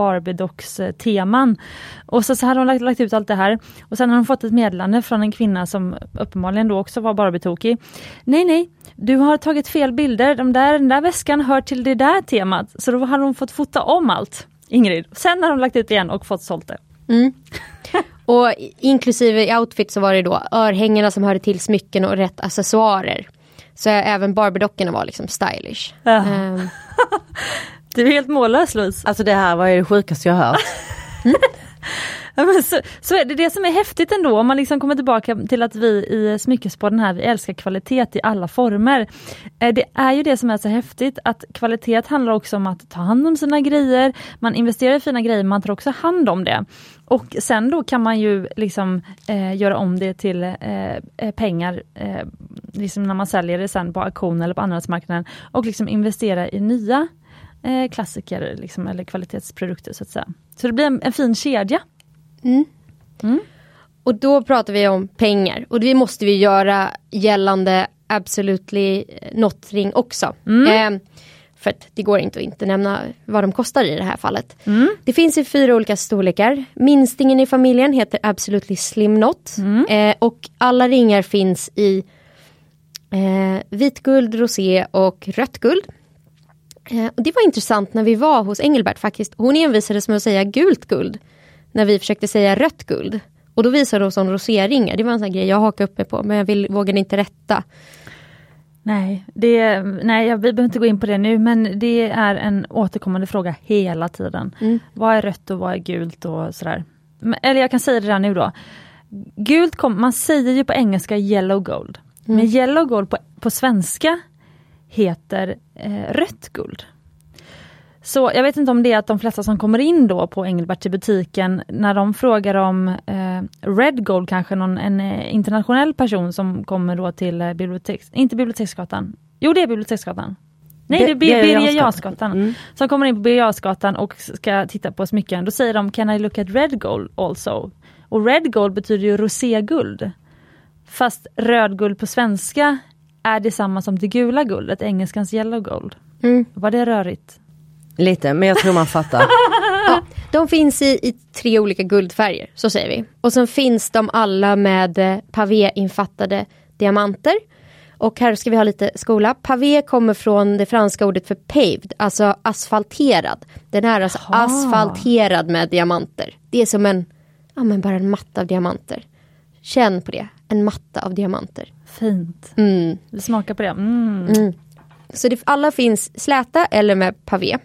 teman. Och så, så hade hon lagt, lagt ut allt det här och sen har hon fått ett meddelande från en kvinna som uppenbarligen då också var Barbie-tokig. Nej, nej, du har tagit fel bilder, De där, den där väskan hör till det där temat. Så då hade hon fått fota om allt, Ingrid. Sen har hon lagt ut igen och fått sålt det. Mm. och inklusive i outfit så var det då örhängena som hörde till smycken och rätt accessoarer. Så även Barbie-dockorna var liksom stylish. Ja. Ehm, Du är helt mållös Louise. Alltså det här var ju det sjukaste jag hört. Ja, men så, så är det det som är häftigt ändå om man liksom kommer tillbaka till att vi i Smyckespodden här, vi älskar kvalitet i alla former. Eh, det är ju det som är så häftigt att kvalitet handlar också om att ta hand om sina grejer, man investerar i fina grejer, man tar också hand om det. Och sen då kan man ju liksom eh, göra om det till eh, eh pengar, eh, liksom när man säljer det sen på auktion eller på andrahandsmarknaden och liksom investera i nya eh, klassiker liksom, eller kvalitetsprodukter så att säga. Så det blir en, en fin kedja och då pratar vi om pengar och det måste vi göra gällande Absolutely Not Ring också. Ehm, för att det går inte att inte nämna vad de kostar i det här fallet. Det finns i fyra olika storlekar. Minstingen i familjen heter Absolutely Slim Knot. Eh, och alla ringar finns i eh, vitguld, rosé och rött guld. Eh, och det var intressant när vi var hos Engelbert faktiskt. Hon envisades med att säga gult guld när vi försökte säga rött guld. Och då visade hon som roséringar, det var en sån grej jag hakade upp mig på men jag vill, vågade inte rätta. Nej, det, nej, vi behöver inte gå in på det nu men det är en återkommande fråga hela tiden. Mm. Vad är rött och vad är gult och sådär. Eller jag kan säga det redan nu då. Gult kom, man säger ju på engelska yellow gold. Mm. Men yellow gold på, på svenska heter eh, rött guld. Så jag vet inte om det är att de flesta som kommer in då på Engelbert i butiken, när de frågar om eh, Red Gold, kanske någon, en eh, internationell person som kommer då till eh, biblioteks, inte Biblioteksgatan, jo det är Biblioteksgatan. Nej det är Birger. Jarlsgatan. Mm. Som kommer in på Birger Jarlsgatan och ska titta på smycken, då säger de Can I look at red gold also? Och red gold betyder ju roséguld. Fast rödguld på svenska är detsamma som det gula guldet, engelskans yellow gold. Mm. Var det rörigt? Lite, men jag tror man fattar. Ja, de finns i, i tre olika guldfärger, så säger vi. Och sen finns de alla med eh, pavé-infattade diamanter. Och här ska vi ha lite skola. Pavé kommer från det franska ordet för paved, alltså asfalterad. Den är alltså Jaha. asfalterad med diamanter. Det är som en, ja men bara en matta av diamanter. Känn på det, en matta av diamanter. Fint. Mm. Vi smakar på det. Mm. Mm. Så det, alla finns släta eller med pavé.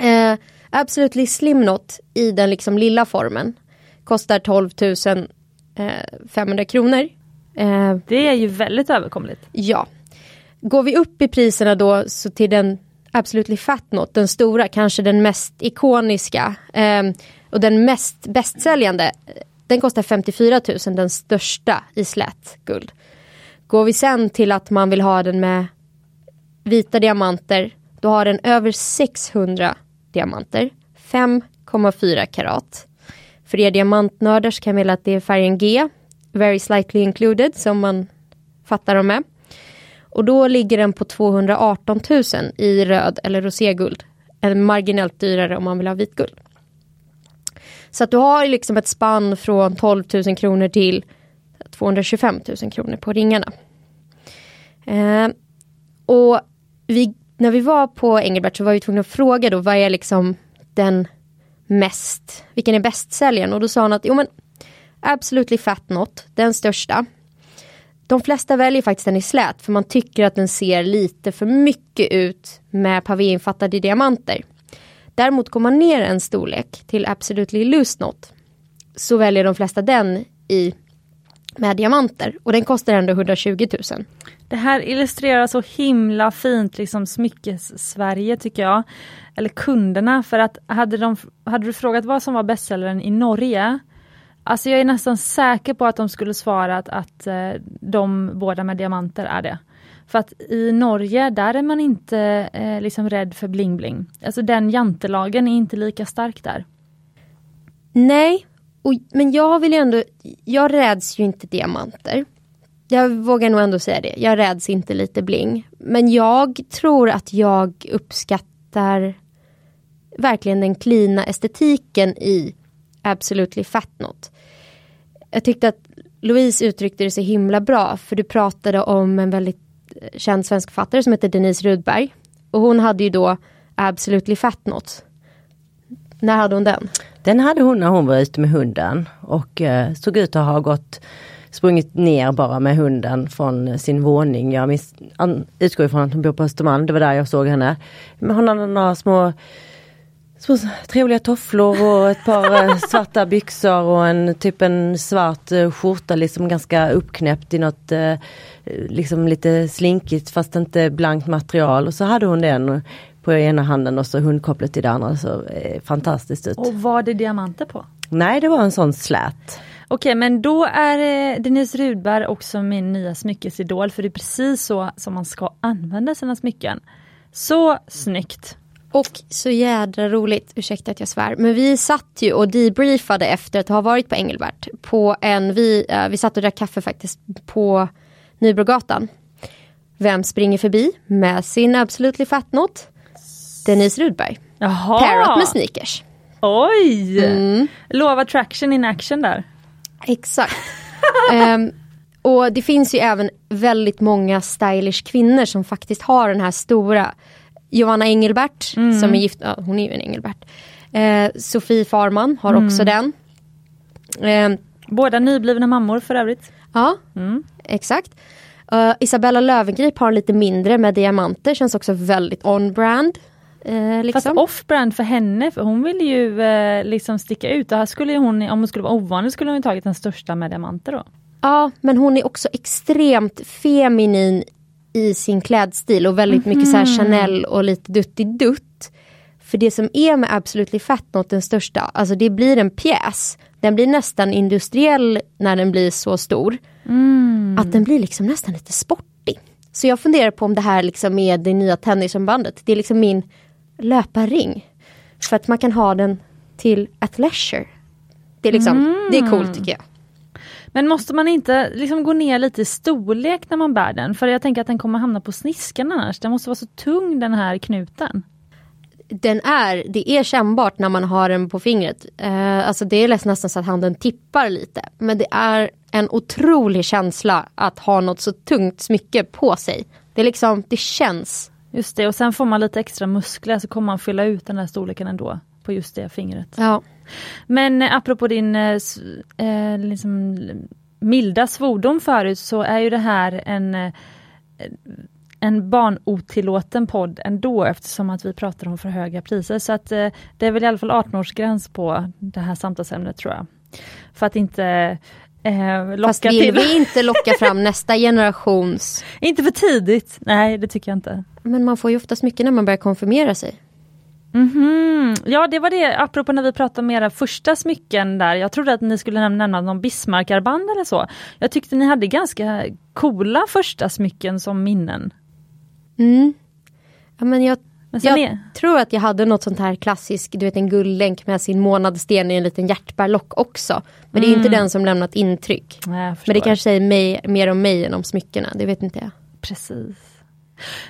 Eh, Absolutely Slim Knot i den liksom lilla formen kostar 12 500 kronor. Eh, Det är ju väldigt överkomligt. ja. Går vi upp i priserna då så till den Absolutely Fat Knot, den stora, kanske den mest ikoniska eh, och den mest bästsäljande. eh, Den kostar 54 000, den största i slät guld. Går vi sen till att man vill ha den med vita diamanter, då har den över 600 diamanter. 5,4 karat. För er diamantnördar så kan jag meddela att det är färgen G, very slightly included, som man fattar dem med. Och då ligger den på 218 000 i röd eller roséguld. Marginellt dyrare om man vill ha vitguld. Så att du har liksom ett spann från 12 000 kronor till 225 000 kronor på ringarna. Eh, och vi, när vi var på Engelbert så var vi tvungna att fråga då vad är liksom den mest, vilken är bästsäljaren? Och då sa han att jo men Absolutely Fat Not, den största. De flesta väljer faktiskt den i slät för man tycker att den ser lite för mycket ut med pavéinfattade diamanter. Däremot går man ner en storlek till Absolutely Loose Not, så väljer de flesta den i med diamanter och den kostar ändå 120 000. Det här illustrerar så himla fint liksom smyckes-Sverige tycker jag. Eller kunderna, för att hade, de, hade du frågat vad som var bästsäljaren i Norge, alltså jag är nästan säker på att de skulle svarat att eh, de båda med diamanter är det. För att i Norge, där är man inte eh, liksom rädd för bling-bling. Alltså den jantelagen är inte lika stark där. Nej, och, men jag vill ju ändå, jag räds ju inte diamanter. Jag vågar nog ändå säga det, jag räds inte lite bling. Men jag tror att jag uppskattar verkligen den klina estetiken i Absolutely Fat Not. Jag tyckte att Louise uttryckte det så himla bra, för du pratade om en väldigt eh, känd svensk författare som heter Denise Rudberg. Och hon hade ju då Absolutely Fat Not. När hade hon den? Den hade hon när hon var ute med hunden och eh, såg ut att ha gått sprungit ner bara med hunden från sin våning. Jag miss, an, utgår ifrån att hon bor på Östermalm, det var där jag såg henne. Men hon hade några små, små trevliga tofflor och ett par eh, svarta byxor och en typ en svart eh, skjorta liksom ganska uppknäppt i något eh, liksom lite slinkigt fast inte blankt material. Och så hade hon den på ena handen och så hundkopplet i det andra. Så fantastiskt ut. Och var det diamanter på? Nej det var en sån slät. Okej, men då är Denise Rudberg också min nya smyckesidol, för det är precis så som man ska använda sina smycken. Så snyggt! Och så jädra roligt, ursäkta att jag svär, men vi satt ju och debriefade efter att ha varit på Engelbert. På en, vi, eh, vi satt och drack kaffe faktiskt på Nybrogatan. Vem springer förbi med sin Absolutely Fat Not? Denise Rudberg. Jaha! Parat med sneakers. Oj! Mm. Lova traction in action där. Exakt. Ehm, och det finns ju även väldigt många stylish kvinnor som faktiskt har den här stora Johanna Engelbert som är gift, ja, hon är ju en Engelbert. Eh, Sofie Farman har också den. Ehm, Båda nyblivna mammor för övrigt. Ja, Mm. exakt. Uh, Isabella Löwengrip har en lite mindre med diamanter, känns också väldigt on-brand. Uh, liksom. Fast off-brand för henne, för hon vill ju eh, liksom sticka ut. Och här skulle hon, om hon skulle vara ovanlig, skulle hon ju tagit den största med diamanter då. Ja, men hon är också extremt feminin i sin klädstil och väldigt mycket så här Chanel och lite dutt För det som är med Absolutely Fat Not den största, alltså det blir en pjäs. Den blir nästan industriell när den blir så stor. Att den blir liksom nästan lite sportig. Så jag funderar på om det här liksom är det nya tennisarmbandet. Det är liksom min löparring. För att man kan ha den till athleisure. Det är liksom, det är coolt tycker jag. Men måste man inte liksom gå ner lite i storlek när man bär den? För jag tänker att den kommer hamna på sniskan annars. Den måste vara så tung den här knuten. den är, det är kännbart när man har den på fingret. Eh, alltså det är nästan så att handen tippar lite. Men det är en otrolig känsla att ha något så tungt smycke på sig. Det är liksom, det känns. Just det, och sen får man lite extra muskler så kommer man fylla ut den här storleken ändå på just det fingret. Ja. Men eh, apropå din eh, eh, liksom, milda svordom förut så är ju det här en, eh, en barnotillåten podd ändå eftersom att vi pratar om för höga priser. Så att eh, det är väl i alla fall 18-årsgräns på det här samtalsämnet tror jag. För att inte eh, locka Fast vill till. vi inte locka fram nästa generations... Inte för tidigt, nej det tycker jag inte. Men man får ju oftast mycket när man börjar konfirmera sig. Mhm. Ja det var det, apropå när vi pratade om era första smycken där. Jag trodde att ni skulle näm- nämna någon Bismarckarband eller så. Jag tyckte ni hade ganska coola första smycken som minnen. Mm. Ja, men jag, jag är, tror att jag hade något sånt här klassiskt, du vet en guldlänk med sin månadsten i en liten hjärtbärlock också. Men det är inte den som lämnat intryck. nej. Men det kanske säger mig, mer om mig än om smyckena, det vet inte jag. Precis.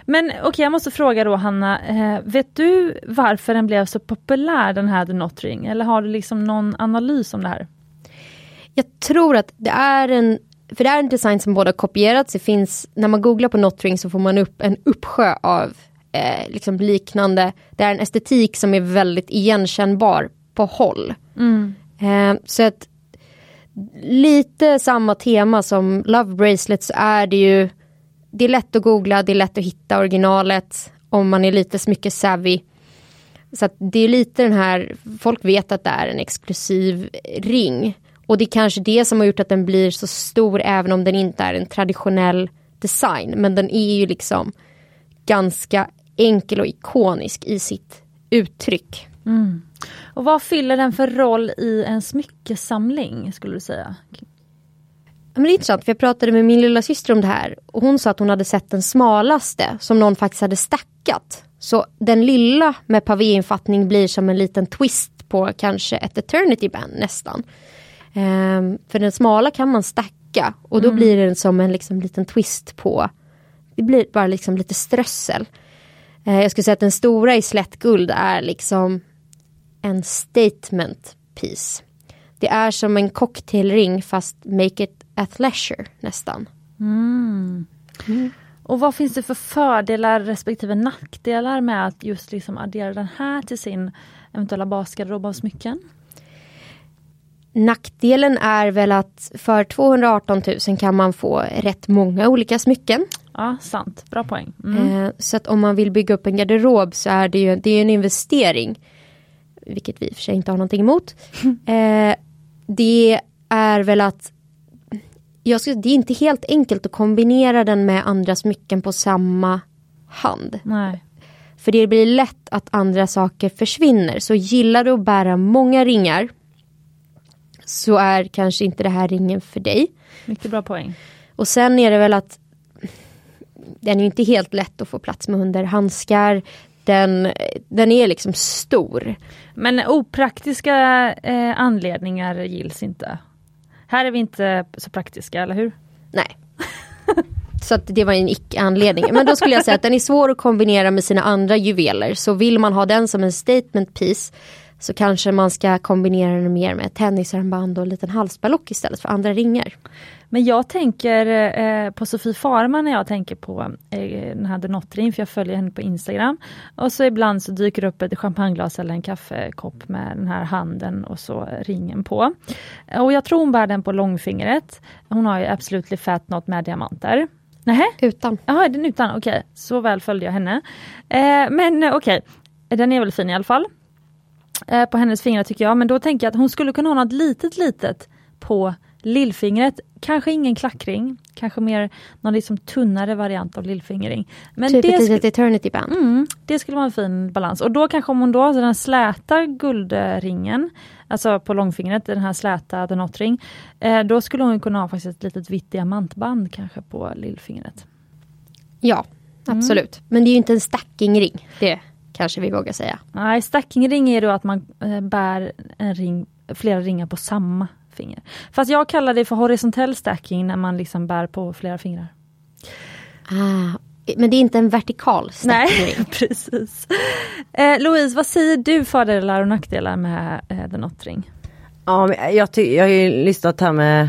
Men okej, jag måste fråga då Hanna, eh, vet du varför den blev så populär den här The Not Ring? Eller har du liksom någon analys om det här? Jag tror att det är en för det är en design som båda kopierats. Det finns, när man googlar på Notring så får man upp en uppsjö av eh, liksom liknande. Det är en estetik som är väldigt igenkännbar på håll. Eh, så att lite samma tema som Love Bracelets så är det ju det är lätt att googla, det är lätt att hitta originalet om man är lite smycket savvy. Så att det är lite den här, folk vet att det är en exklusiv ring. Och det är kanske det som har gjort att den blir så stor även om den inte är en traditionell design. Men den är ju liksom ganska enkel och ikonisk i sitt uttryck. Och vad fyller den för roll i en smyckesamling skulle du säga? Men det är intressant, för jag pratade med min lilla syster om det här och hon sa att hon hade sett den smalaste som någon faktiskt hade stackat. Så den lilla med pavéinfattning blir som en liten twist på kanske ett eternity band nästan. Ehm, för den smala kan man stacka och då blir den som en liksom, liten twist på, det blir bara liksom lite strössel. Eh, jag skulle säga att den stora i slätt guld är liksom en statement piece. Det är som en cocktailring fast make it athleisure nästan. Och vad finns det för fördelar respektive nackdelar med att just liksom addera den här till sin eventuella basgarderob av smycken? Nackdelen är väl att för 218 000 kan man få rätt många olika smycken. Ja, sant. Bra poäng. Mm. Eh, så att om man vill bygga upp en garderob så är det ju det är en investering. Vilket vi i och för sig inte har någonting emot. Eh, det är väl att jag skulle, det är inte helt enkelt att kombinera den med andra smycken på samma hand. Nej. För det blir lätt att andra saker försvinner. Så gillar du att bära många ringar så är kanske inte det här ringen för dig. Mycket bra poäng. Och sen är det väl att den är inte helt lätt att få plats med under handskar. Den, den är liksom stor. Men opraktiska eh, anledningar gills inte. Här är vi inte så praktiska, eller hur? Nej. Så att det var en icke-anledning. Men då skulle jag säga att den är svår att kombinera med sina andra juveler. Så vill man ha den som en statement piece så kanske man ska kombinera det mer med tennisarmband och en liten halsballock istället för andra ringar. Men jag tänker eh, på Sofie Farman när jag tänker på eh, den här Denotrin, för jag följer henne på Instagram. Och så ibland så dyker det upp ett champagneglas eller en kaffekopp med den här handen och så ringen på. Och jag tror hon bär den på långfingret. Hon har ju Absolutely Fat Not med diamanter. Nähä? Utan. Jaha, den utan, okej. Okay. Så väl följde jag henne. Eh, men eh, okej, okay. den är väl fin i alla fall. Eh, på hennes fingrar tycker jag, men då tänker jag att hon skulle kunna ha något litet litet på lillfingret. Kanske ingen klackring, kanske mer någon liksom tunnare variant av lillfingring. Men typ det ett litet eternity band. Mm, det skulle vara en fin balans. Och då kanske om hon då har den släta guldringen, alltså på långfingret, den här släta denotring, eh, då skulle hon kunna ha faktiskt ett litet vitt diamantband kanske på lillfingret. Ja, mm. absolut. Mm. Men det är ju inte en stackingring. Det kanske vi vågar säga. Nej, stackingring är då att man eh, bär en ring, flera ringar på samma finger. Fast jag kallar det för horisontell stacking när man liksom bär på flera fingrar. Ah, men det är inte en vertikal stacking? Nej, precis. Eh, Louise, vad säger du fördelar och nackdelar med eh, den åttring? Ja, jag, jag har ju lyssnat här med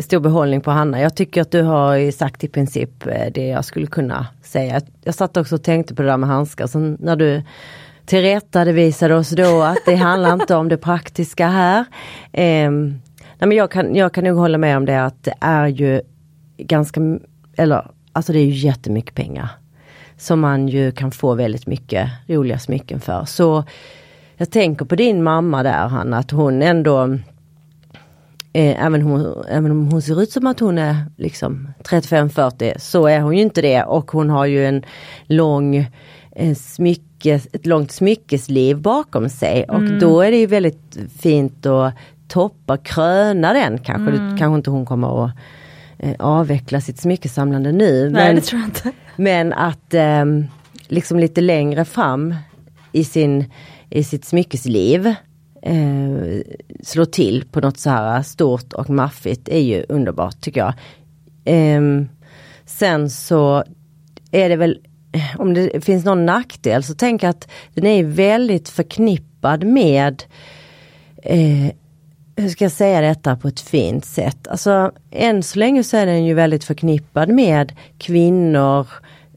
stor behållning på Hanna. Jag tycker att du har sagt i princip eh, det jag skulle kunna säga. Jag satt också och tänkte på det där med handskar. Så när du tillrättavisade oss då att det handlar inte om det praktiska här. Eh, Nej, men jag, kan, jag kan nog hålla med om det att det är ju ganska, eller alltså det är ju jättemycket pengar. Som man ju kan få väldigt mycket roliga smycken för. Så jag tänker på din mamma där Hanna, att hon ändå eh, även, hon, även om hon ser ut som att hon är liksom 35-40 så är hon ju inte det och hon har ju en lång en smyckes, ett långt smyckesliv bakom sig och mm. då är det ju väldigt fint att toppa, kröna den kanske. Mm. kanske inte hon kommer att eh, avveckla sitt smyckesamlande nu. Nej, men, det tror jag inte. men att eh, liksom lite längre fram i, sin, i sitt smyckesliv eh, slå till på något så här stort och maffigt är ju underbart tycker jag. Eh, sen så är det väl, om det finns någon nackdel så jag att den är väldigt förknippad med eh, hur ska jag säga detta på ett fint sätt? Alltså än så länge så är den ju väldigt förknippad med kvinnor,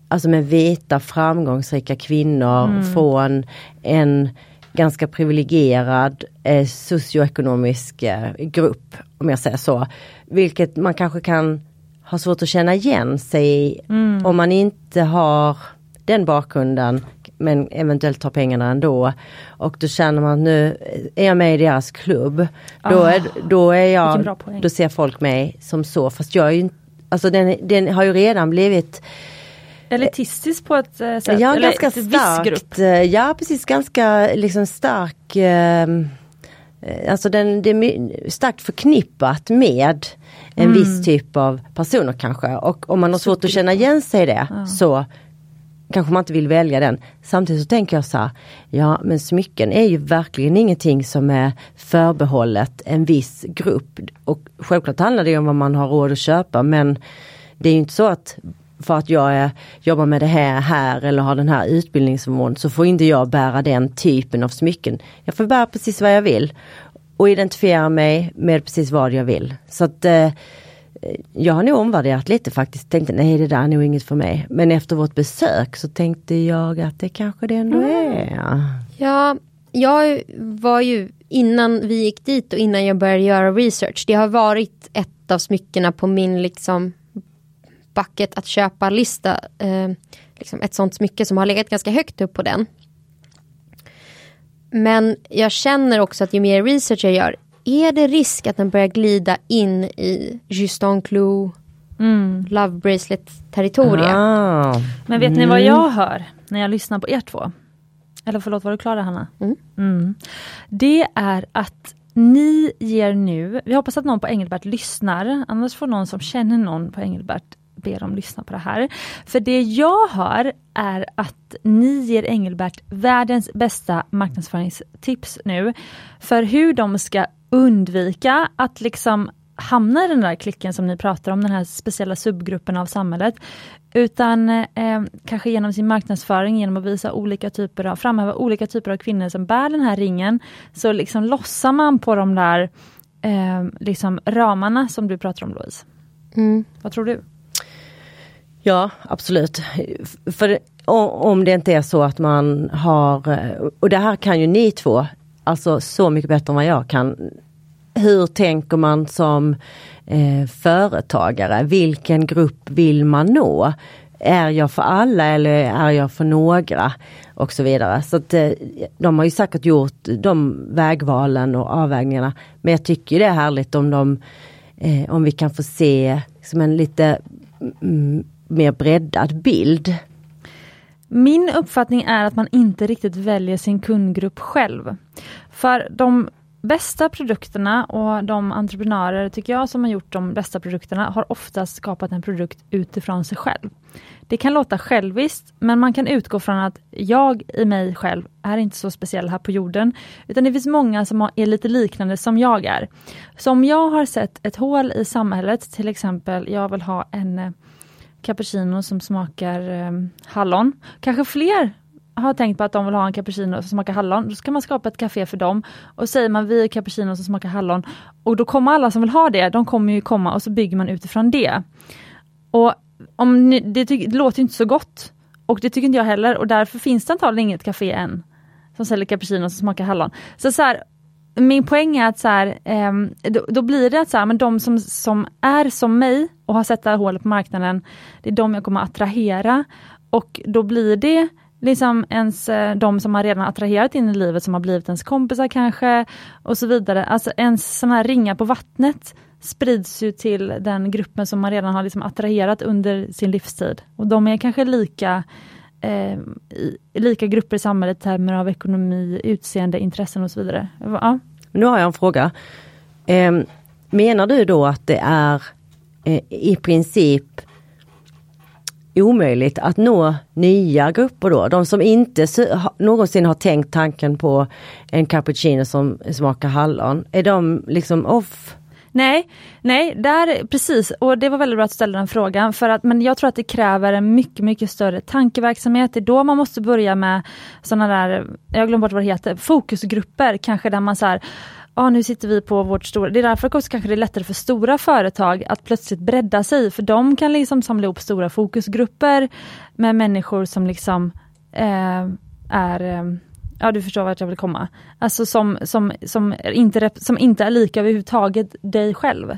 alltså med vita framgångsrika kvinnor mm. från en ganska privilegierad eh, socioekonomisk eh, grupp, om jag säger så. Vilket man kanske kan ha svårt att känna igen sig i mm. om man inte har den bakgrunden men eventuellt tar pengarna ändå. Och då känner man att nu är jag med i deras klubb. Då, är, ah, då, är jag, då ser folk mig som så fast jag är ju Alltså den, den har ju redan blivit Elitistisk på ett eh, sätt? Ja, Eller ganska starkt. Eh, ja, precis ganska liksom stark ehm, eh, Alltså den, det är starkt förknippat med en mm. viss typ av personer kanske. Och om man har svårt att känna igen sig i det ja. så kanske man inte vill välja den. Samtidigt så tänker jag så här, ja men smycken är ju verkligen ingenting som är förbehållet en viss grupp. Och självklart handlar det om vad man har råd att köpa men det är ju inte så att för att jag är, jobbar med det här, här eller har den här utbildningsförmånen så får inte jag bära den typen av smycken. Jag får bära precis vad jag vill och identifiera mig med precis vad jag vill. Så att eh, jag har nog omvärderat lite faktiskt. Tänkte nej det där är nog inget för mig. Men efter vårt besök så tänkte jag att det kanske det ändå mm. är. Ja, jag var ju innan vi gick dit och innan jag började göra research. Det har varit ett av smyckena på min liksom bucket att köpa-lista. Eh, liksom ett sånt smycke som har legat ganska högt upp på den. Men jag känner också att ju mer research jag gör, är det risk att den börjar glida in i Justin Clou mm. Love Bracelet territorium? Ah. Men vet mm. ni vad mm. jag hör när jag lyssnar på er två? Eller förlåt, var du klar där Hanna? Mm. mm. Det är att ni ger nu, vi hoppas att någon på Engelbert lyssnar, annars får någon som känner någon på Engelbert be dem lyssna på det här. För det jag hör är att ni ger Engelbert världens bästa marknadsföringstips nu för hur de ska undvika att liksom hamna i den där klicken som ni pratar om, den här speciella subgruppen av samhället. Utan eh, kanske genom sin marknadsföring, genom att visa olika typer av, framhäva olika typer av kvinnor som bär den här ringen, så liksom lossar man på de där eh, liksom ramarna som du pratar om Louise. Mm. Vad tror du? Ja, absolut. För om det inte är så att man har, och det här kan ju ni två, alltså så mycket bättre än vad jag kan. Hur tänker man som eh, företagare? Vilken grupp vill man nå? Är jag för alla eller är jag för några? Och så vidare. Så att, eh, de har ju säkert gjort de vägvalen och avvägningarna. Men jag tycker det är härligt om de, eh, om vi kan få se som en lite mm, mer breddad bild. Min uppfattning är att man inte riktigt väljer sin kundgrupp själv. För de bästa produkterna och de entreprenörer, tycker jag, som har gjort de bästa produkterna har oftast skapat en produkt utifrån sig själv. Det kan låta själviskt, men man kan utgå från att jag i mig själv är inte så speciell här på jorden, utan det finns många som är lite liknande som jag är. Så om jag har sett ett hål i samhället, till exempel jag vill ha en eh, cappuccino som smakar eh, hallon. Kanske fler har tänkt på att de vill ha en cappuccino som smakar hallon. Då ska man skapa ett café för dem. Och säger man vi är cappuccino som smakar hallon. Och då kommer alla som vill ha det, de kommer ju komma och så bygger man utifrån det. Och om ni, det, det låter inte så gott. Och det tycker inte jag heller och därför finns det antagligen inget café än som säljer cappuccino som smakar hallon. Så, så här, min poäng är att så här, eh, då, då, blir det att så här, men de som, som är som mig och har sett det här hålet på marknaden, det är de jag kommer att attrahera. Och då blir det liksom ens eh, de som man redan attraherat in i livet, som har blivit ens kompisar kanske, och så vidare. Alltså ens sådana här ringar på vattnet sprids ju till den gruppen som man redan har liksom attraherat under sin livstid. Och de är kanske lika eh, lika grupper i samhället i termer av ekonomi, utseende, intressen och så vidare. Ja. Nu har jag en fråga. Eh, menar du då att det är eh, i princip omöjligt att nå nya grupper då? De som inte någonsin har tänkt tanken på en cappuccino som smakar hallon. Är de liksom off? Nej, nej, där, precis. Och det var väldigt bra att ställa den frågan. För att, men jag tror att det kräver en mycket, mycket större tankeverksamhet. Det är då man måste börja med sådana där, jag glömde bort vad det heter, fokusgrupper. Kanske där man så här, ah, nu sitter vi på vårt stora... Det är därför också kanske det är lättare för stora företag att plötsligt bredda sig. För de kan liksom samla ihop stora fokusgrupper med människor som liksom eh, är eh, Ja du förstår vart jag vill komma. Alltså som, som, som, inte, som inte är lika överhuvudtaget dig själv.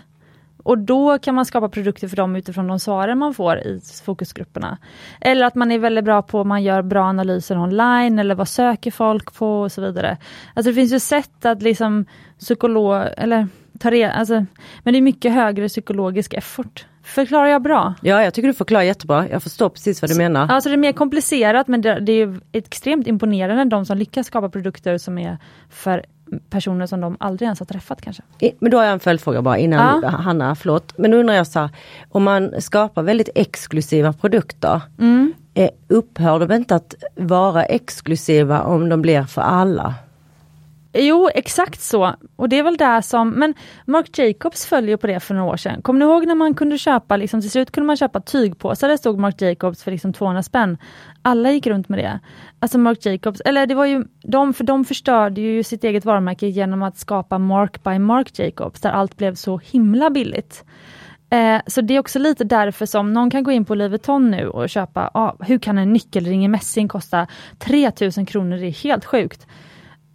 Och då kan man skapa produkter för dem utifrån de svaren man får i fokusgrupperna. Eller att man är väldigt bra på, man gör bra analyser online eller vad söker folk på och så vidare. Alltså det finns ju sätt att liksom psykolog, eller ta reda, alltså, men det är mycket högre psykologisk effort Förklarar jag bra? Ja, jag tycker du förklarar jättebra. Jag förstår precis vad du menar. Alltså det är mer komplicerat men det, det är extremt imponerande de som lyckas skapa produkter som är för personer som de aldrig ens har träffat kanske. Men då har jag en följdfråga bara innan ja. Hanna, förlåt. Men då undrar jag så här, om man skapar väldigt exklusiva produkter, mm. Eh, upphör de inte att vara exklusiva om de blir för alla? Jo, exakt så. Och det är väl där som, men Marc Jacobs följer på det för några år sedan. Kommer ni ihåg när man kunde köpa, liksom, till slut kunde man köpa tygpåsar där det stod Marc Jacobs för liksom 200 spänn. Alla gick runt med det. Alltså Marc Jacobs, eller det var ju de, för de förstörde ju sitt eget varumärke genom att skapa Mark by Marc Jacobs, där allt blev så himla billigt. Eh, så det är också lite därför som någon kan gå in på Louis Vuitton nu och köpa, ah, hur kan en nyckelring i mässing kosta 3000 kronor? Det är helt sjukt.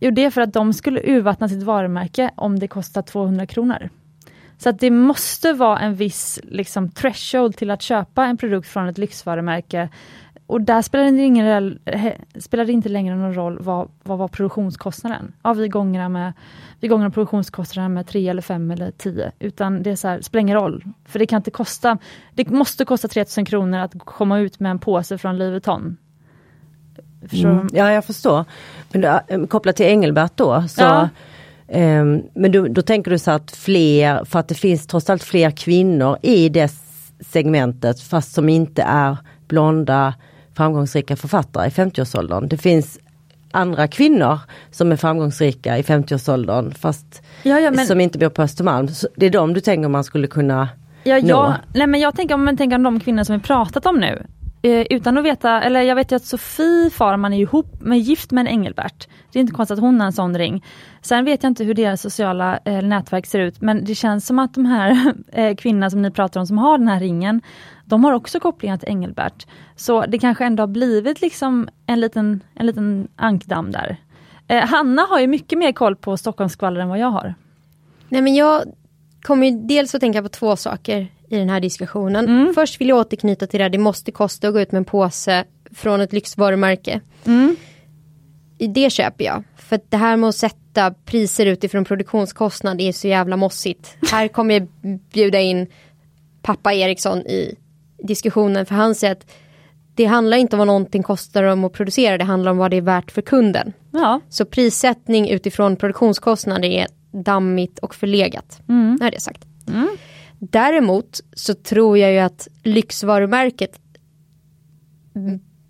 Jo, det är för att de skulle urvattna sitt varumärke om det kostar 200 kronor. Så att det måste vara en viss liksom, threshold till att köpa en produkt från ett lyxvarumärke. Och där spelar det, ingen, spelar det inte längre någon roll vad, vad var produktionskostnaden. Ja, vi gånger med, vi produktionskostnaden med 3 eller 5 eller 10. Utan det är så här, spelar ingen roll. För det kan inte kosta, det måste kosta 3000 kronor att komma ut med en påse från Louis Vuitton. Mm. Ja, jag förstår. Men eh, kopplat till Engelbert då, så ja. um, men då, då, tänker du så att fler, för att det finns trots allt fler kvinnor i det segmentet fast som inte är blonda framgångsrika författare i 50-årsåldern. Det finns andra kvinnor som är framgångsrika i 50-årsåldern fast Ja, ja, men, som inte bor på Östermalm. Så det är de du tänker man skulle kunna ja, nå? jag, nej, men jag tänker om man tänker om de kvinnor som vi pratat om nu. Eh, utan att veta, eller jag vet ju att Sofie Farman är ihop med gift med en Engelbert. Det är inte konstigt att hon har en sån ring. Sen vet jag inte hur deras sociala eh, nätverk ser ut men det känns som att de här eh, kvinnorna som ni pratar om som har den här ringen, de har också kopplingar till Engelbert. Så det kanske ändå har blivit liksom en liten, en liten ankdamm där. Eh, Hanna har ju mycket mer koll på Stockholmsskvaller än vad jag har. Nej men jag kommer ju dels att tänka på två saker i den här diskussionen. Mm. Först vill jag återknyta till det här, det måste kosta att gå ut med en påse från ett lyxvarumärke. Mm. Det köper jag. För det här med att sätta priser utifrån produktionskostnad är så jävla mossigt. Här kommer jag bjuda in pappa Eriksson i diskussionen för han säger att det handlar inte om vad någonting kostar dem att producera, det handlar om vad det är värt för kunden. Ja. Så prissättning utifrån produktionskostnader är dammigt och förlegat. Mm. Har det sagt. Däremot så tror jag ju att lyxvarumärket,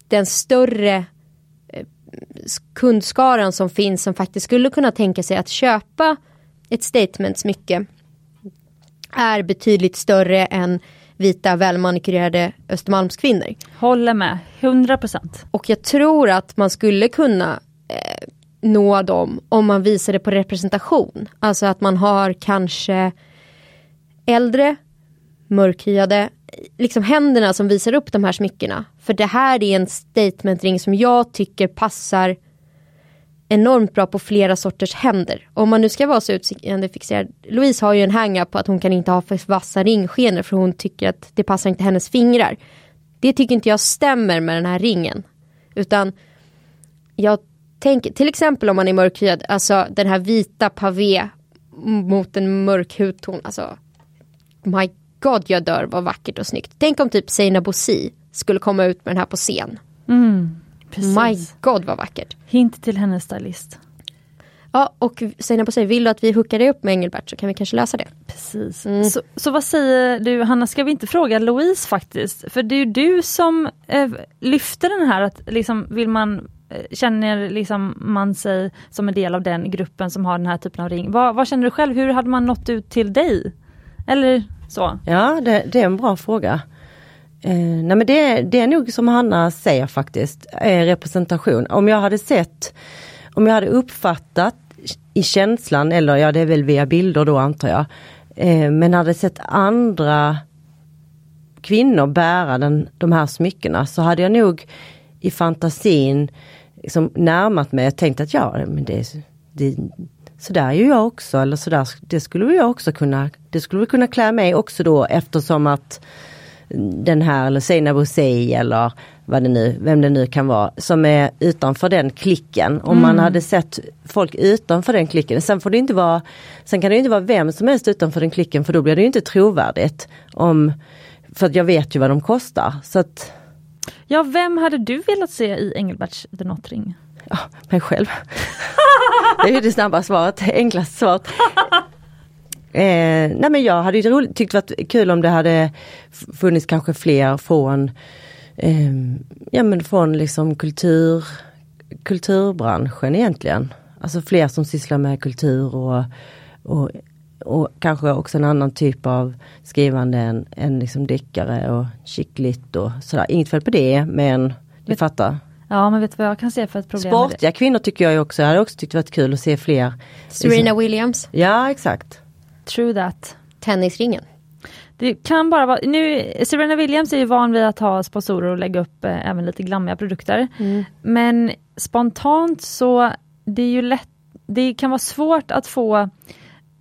den större eh, kundskaran som finns som faktiskt skulle kunna tänka sig att köpa ett statement-smycke är betydligt större än vita välmanikurerade Östermalmskvinnor. Håller med, 100%. Och jag tror att man skulle kunna eh, nå dem om man visade på representation. Alltså att man har kanske äldre, mörkhyade, liksom händerna som visar upp de här smyckena. För det här är en statementring som jag tycker passar enormt bra på flera sorters händer. Om man nu ska vara så utseendefixerad. Louise har ju en hang på att hon kan inte ha för vassa ringskenor för hon tycker att det passar inte hennes fingrar. Det tycker inte jag stämmer med den här ringen. Utan jag tänker till exempel om man är mörkhyad, alltså den här vita pavé mot en mörk hudton. Alltså, my god jag dör vad vackert och snyggt. Tänk om typ Seina Bosi skulle komma ut med den här på scen. Mm. My god vad vackert. Hint till hennes stylist. Ja och Seina Bosi, vill du att vi hookar dig upp med Engelbert så kan vi kanske lösa det. Precis. Mm. Så, så vad säger du Hanna, ska vi inte fråga Louise faktiskt? För det är ju du som eh, lyfter den här att liksom vill man eh, Känner liksom man sig som en del av den gruppen som har den här typen av ring? Vad, vad känner du själv? Hur hade man nått ut till dig? Eller så? Ja, det, det är en bra fråga. Eh, nej men det, det är nog som Hanna säger faktiskt, eh, representation. Om jag hade sett, om jag hade uppfattat i känslan, eller ja det är väl via bilder då antar jag, eh, men hade sett andra kvinnor bära den, de här smyckena så hade jag nog i fantasin liksom närmat mig och tänkt att ja, men det, det, så där gör jag också, eller så där, det skulle jag också kunna, det skulle kunna klä mig också då eftersom att den här, eller Seinabo Bosei eller vad det nu, vem det nu kan vara, som är utanför den klicken. Om man hade sett folk utanför den klicken, sen får det inte vara, sen kan det inte vara vem som helst utanför den klicken för då blir det inte trovärdigt. Om, för att jag vet ju vad de kostar. Så att, Ja, vem hade du velat se i Engelberts The Not Ring? Ja, mig själv. det är ju det snabba svaret, enklaste svaret. Eh, nej men jag hade ju roligt, tyckt varit kul om det hade funnits kanske fler från eh, Ja men från liksom kultur, kulturbranschen egentligen. Alltså fler som sysslar med kultur och, och, och kanske också en annan typ av skrivande än, än liksom deckare och chickligt och sådär. Inget fel på det men du fattar. Ja, men vet du vad jag kan se för ett problem? Sportiga kvinnor tycker jag också, jag hade också tyckt det varit kul att se fler. Serena Williams, Ja exakt. True that. tennisringen. Det kan bara vara, nu, Serena Williams är ju van vid att ha sponsorer och lägga upp eh, även lite glammiga produkter. Men spontant så, det är ju lätt, det kan vara svårt att få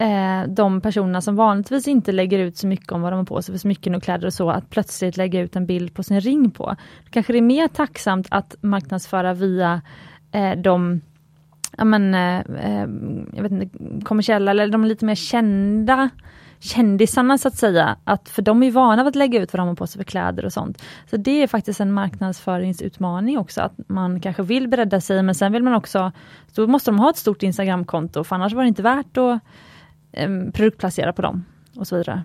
eh, de personerna som vanligtvis inte lägger ut så mycket om vad de har på sig för smycken och kläder och så, att plötsligt lägga ut en bild på sin ring på. Kanske det är mer tacksamt att marknadsföra via eh, de ja, men, eh, eh jag vet inte, kommersiella eller de lite mer kända kändisarna så att säga. Att, för de är vana vid att lägga ut vad de har på sig för kläder och sånt. Så det är faktiskt en marknadsföringsutmaning också, att man kanske vill bredda sig men sen vill man också, då måste de ha ett stort Instagramkonto för annars var det inte värt att produktplacera på dem och så vidare.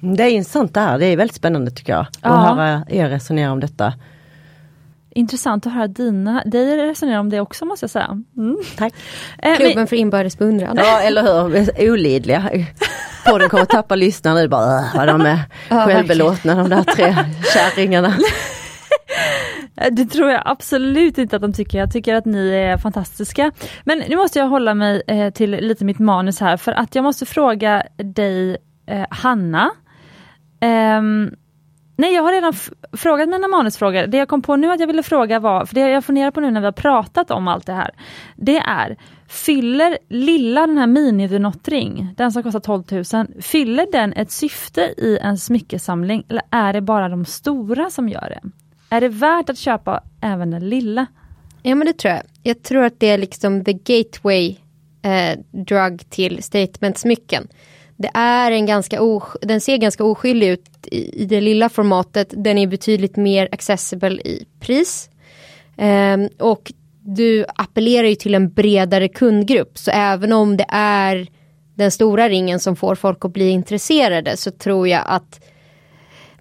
Det är intressant det här, det är väldigt spännande tycker jag. Ja. Att höra er resonera om detta. Intressant att höra dina, dig resonera om det också måste jag säga. Mm. Tack. Eh, Klubben men, för inbördes beundran. Ja eller hur, olidliga. Podden kommer tappa lyssnare nu bara, "Åh, vad de är Ja, självbelåtna de där tre kärringarna. Eh, det tror jag absolut inte att de tycker. Jag tycker att ni är fantastiska. Men nu måste jag hålla mig eh, till lite mitt manus här för att jag måste fråga dig eh, Hanna. Um, nej jag har redan frågat mina manusfrågor. Det jag kom på nu att jag ville fråga var, för det jag funderar på nu när vi har pratat om allt det här. Det är, fyller lilla den här minivinottring, den som kostar 12 000, fyller den ett syfte i en smyckesamling eller är det bara de stora som gör det? Är det värt att köpa även den lilla? Ja men det tror jag. Jag tror att det är liksom the gateway eh, drug till statementsmycken. Det är en ganska os den ser ganska oskyldig ut i, i det lilla formatet. Den är betydligt mer accessible i pris. Ehm, och du appellerar ju till en bredare kundgrupp. Så även om det är den stora ringen som får folk att bli intresserade så tror jag att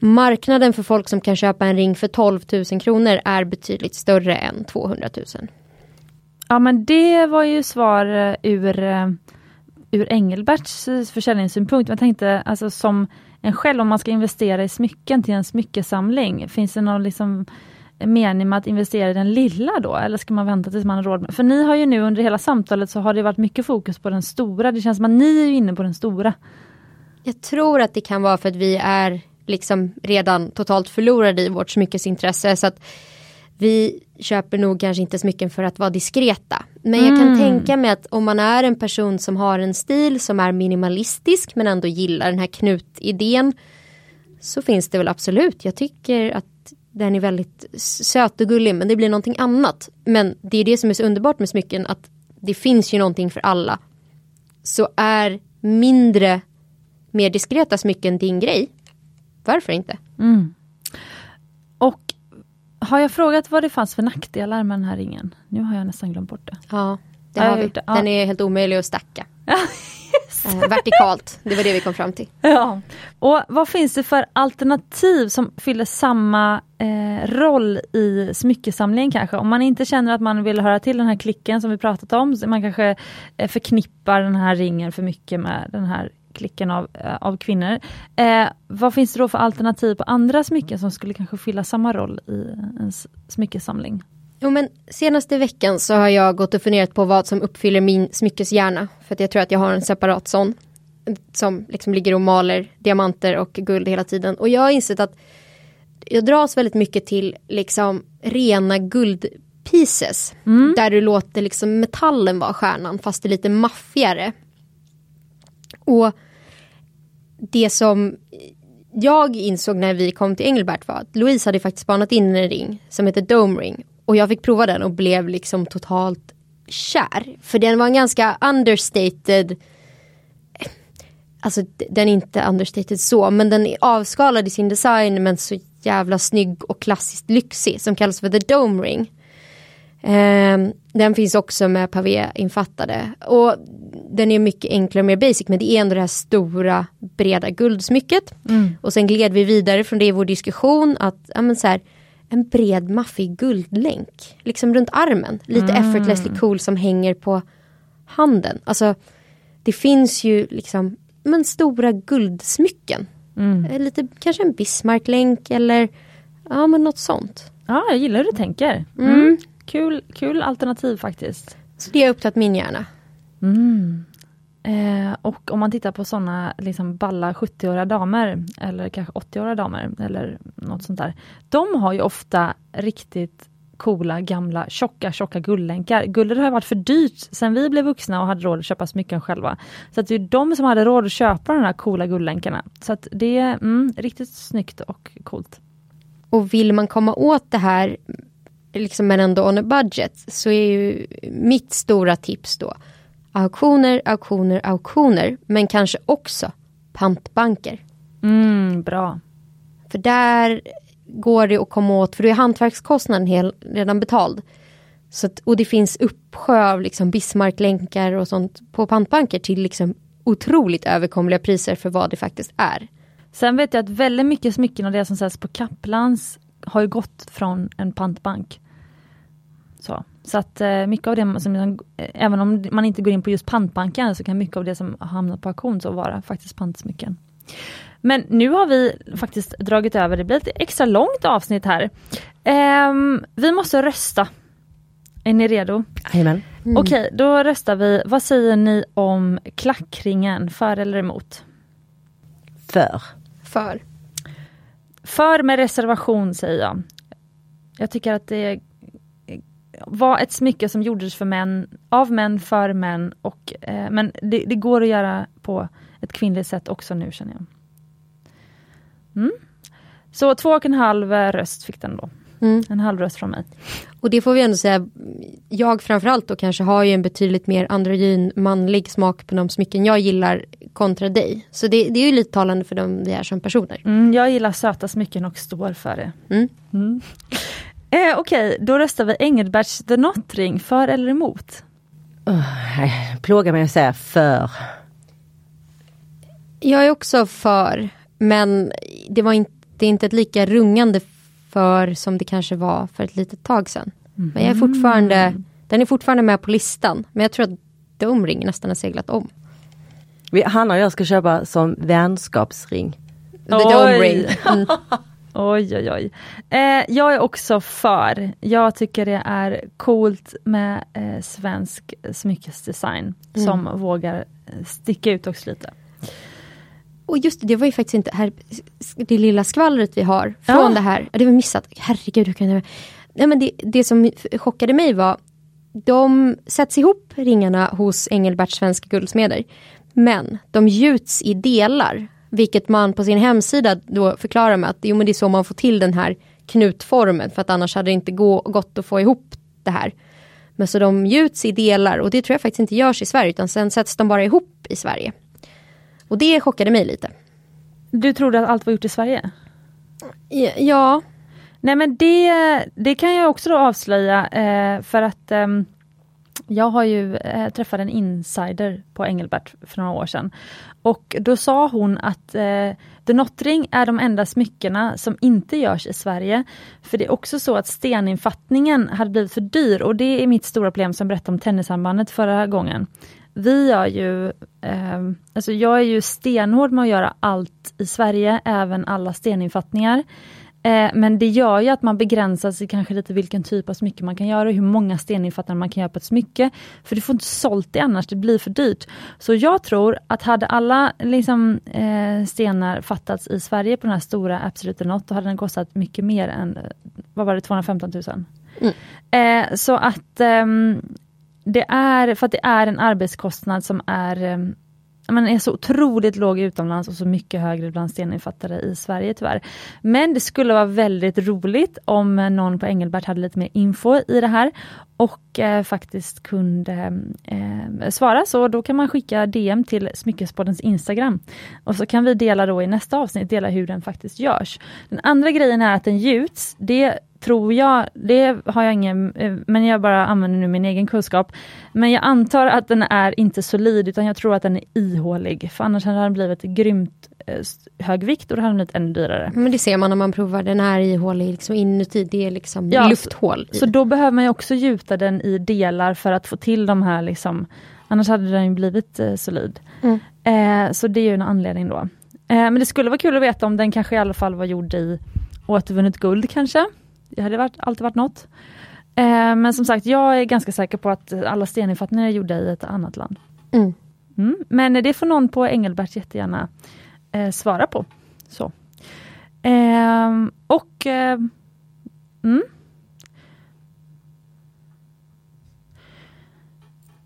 marknaden för folk som kan köpa en ring för 12 000 kronor är betydligt större än 200 000. Ja men det var ju svar eh, ur, eh, ur Engelberts eh, försäljningssynpunkt. Jag tänkte alltså som en själv om man ska investera i smycken till en smyckesamling, finns det någon liksom mening med att investera i den lilla då eller ska man vänta tills man har råd? Med? För ni har ju nu under hela samtalet så har det varit mycket fokus på den stora. Det känns som att ni är inne på den stora. Jag tror att det kan vara för att vi är liksom redan totalt förlorade i vårt smyckesintresse. Så att vi köper nog kanske inte smycken för att vara diskreta. Men jag kan tänka mig att om man är en person som har en stil som är minimalistisk men ändå gillar den här knutidén. Så finns det väl absolut. Jag tycker att den är väldigt söt och gullig men det blir någonting annat. Men det är det som är så underbart med smycken att det finns ju någonting för alla. Så är mindre mer diskreta smycken din grej? Varför inte? Och har jag frågat vad det fanns för nackdelar med den här ringen? Nu har jag nästan glömt bort det. Ja, det har har vi. det, ja. Den är helt omöjlig att stacka. Eh, vertikalt, det var det vi kom fram till. Ja. Och vad finns det för alternativ som fyller samma eh, roll i smyckesamlingen kanske? Om man inte känner att man vill höra till den här klicken som vi pratat om, så man kanske eh, förknippar den här ringen för mycket med den här klicken av, eh, av kvinnor. Eh, vad finns det då för alternativ på andra smycken som skulle kanske fylla samma roll i en smyckesamling? Jo men senaste veckan så har jag gått och funderat på vad som uppfyller min smyckeshjärna. För att jag tror att jag har en separat sån. Som liksom ligger och maler diamanter och guld hela tiden. Och jag har insett att jag dras väldigt mycket till liksom rena guldpieces. Där du låter liksom metallen vara stjärnan fast det är lite maffigare. Och det som jag insåg när vi kom till Engelbert var att Louise hade faktiskt spanat in en ring som heter Dome Ring. Och jag fick prova den och blev liksom totalt kär. För den var en ganska understated Alltså den är inte understated så men den är avskalad i sin design men så jävla snygg och klassiskt lyxig som kallas för The Dome Ring. Ehm, den finns också med pavé infattade. Och den är mycket enklare och mer basic men det är ändå det här stora breda guldsmycket. Och sen gled vi vidare från det i vår diskussion att ja, men så här, en bred maffig guldlänk. Liksom runt armen. Lite effortlessly cool som hänger på handen. Alltså det finns ju liksom men stora guldsmycken. Eh, Lite, kanske en Bismarck-länk eller ja men något sånt. Ja, jag gillar hur du tänker. Mm. Kul, kul alternativ faktiskt. Så det har upptagit min hjärna. Eh, och om man tittar på sådana liksom balla 70-åriga damer eller kanske 80-åriga damer eller något sånt där. De har ju ofta riktigt coola gamla tjocka tjocka guldlänkar. Guldet har varit för dyrt sen vi blev vuxna och hade råd att köpa smycken själva. Så att det är de som hade råd att köpa de här coola guldlänkarna. Så att det är mm, riktigt snyggt och coolt. Och vill man komma åt det här liksom men ändå on a budget så är ju mitt stora tips då auktioner, auktioner, auktioner men kanske också pantbanker. Mm, bra. För där går det att komma åt, för då är hantverkskostnaden hel, redan betald. Så att, och det finns uppsjö av liksom Bismarck-länkar och sånt på pantbanker till liksom otroligt överkomliga priser för vad det faktiskt är. Sen vet jag att väldigt mycket smycken av det som säljs på Kaplans har ju gått från en pantbank. Så, så att eh, mycket av det som, eh, även om man inte går in på just pantbanken, så kan mycket av det som hamnar på auktion så vara faktiskt pantsmycken. Men nu har vi faktiskt dragit över, det blir ett extra långt avsnitt här. Ehm, vi måste rösta. Är ni redo? Jajamän. Mm. Okej, då röstar vi. Vad säger ni om klackringen, för eller emot? För. För. För med reservation säger jag. Jag tycker att det var ett smycke som gjordes för män, av män, för män. Och, eh, men det, det, går att göra på ett kvinnligt sätt också nu känner jag. Mm. Så två och en halv röst fick den då. Mm. En halv röst från mig. Och det får vi ändå säga, jag framförallt då kanske har ju en betydligt mer androgyn manlig smak på de smycken jag gillar kontra dig. Så det, det är ju lite talande för dem vi är som personer. Mm, jag gillar söta smycken och står för det. Mm. Mm. Eh, Okej, okay, då röstar vi Engelberts The Notring, för eller emot? Uh, plågar mig att säga för. Jag är också för, men det, var inte, det är inte ett lika rungande för som det kanske var för ett litet tag sedan. Mm. Men jag är fortfarande, den är fortfarande med på listan. Men jag tror att de ring nästan har seglat om. Hanna och jag ska köpa som vänskapsring. The Dome Ring. Mm. Oj, oj, oj. Eh, jag är också för. Jag tycker det är coolt med eh, svensk smyckesdesign mm. som vågar sticka ut också lite. Och just det, det var ju faktiskt inte här, det lilla skvallret vi har från ja. det här. Det var missat. Herregud, hur kan det Nej, men det, det som chockade mig var de sätts ihop ringarna hos Engelberts svenska guldsmeder. Men de gjuts i delar vilket man på sin hemsida då förklarar med att jo, men det är så man får till den här knutformen för att annars hade det inte gå, gått att få ihop det här. Men så de gjuts i delar och det tror jag faktiskt inte görs i Sverige utan sen sätts de bara ihop i Sverige. Och det chockade mig lite. Du trodde att allt var gjort i Sverige? Ja. Nej men det, det kan jag också då avslöja eh, för att eh, jag har ju eh, träffat en insider på Engelbert för några år sedan. Och då sa hon att eh, The Nottring är de enda smyckena som inte görs i Sverige. För det är också så att steninfattningen hade blivit för dyr och det är mitt stora problem som jag berättade om tennisarmbandet förra gången. Vi gör ju, eh, alltså jag är ju stenhård med att göra allt i Sverige, även alla steninfattningar. Eh, men det gör ju att man begränsar sig kanske lite vilken typ av smycke man kan göra, hur många steninfattningar man kan göra på ett smycke. För du får inte sålt det annars, det blir för dyrt. Så jag tror att hade alla liksom, eh, stenar fattats i Sverige på den här stora Absolute Not, då hade den kostat mycket mer än, vad var det, 215 000. Mm. Eh, så att ehm, det är, för att det är en arbetskostnad som är ehm, man är så otroligt låg utomlands och så mycket högre bland steninfattare i Sverige tyvärr. Men det skulle vara väldigt roligt om någon på Engelbert hade lite mer info i det här och eh, faktiskt kunde eh, svara. Så då kan man skicka DM till Smyckespoddens Instagram. Och så kan vi dela då i nästa avsnitt, dela hur den faktiskt görs. Den andra grejen är att den gjuts. Det tror jag, det har jag ingen, eh, men jag bara använder nu min egen kunskap. Men jag antar att den är inte solid, utan jag tror att den är ihålig. För annars hade den blivit grymt eh, hög vikt och då hade den blivit ännu dyrare. Men det ser man när man provar, den är ihålig liksom inuti, det är liksom ja, lufthål. Så, så, då behöver man också gjuta den i delar för att få till de här liksom, annars hade den blivit eh, solid. Mm. Eh, så det är ju en anledning då. Eh, men det skulle vara kul att veta om den kanske i alla fall var gjord i återvunnet guld kanske. Det hade varit, alltid varit något. Eh, men som sagt, jag är ganska säker på att alla steninfattningar är gjorda i ett annat land. Mm. Mm, men det får någon på Engelbert jättegärna eh, svara på. Så. Eh, och mm.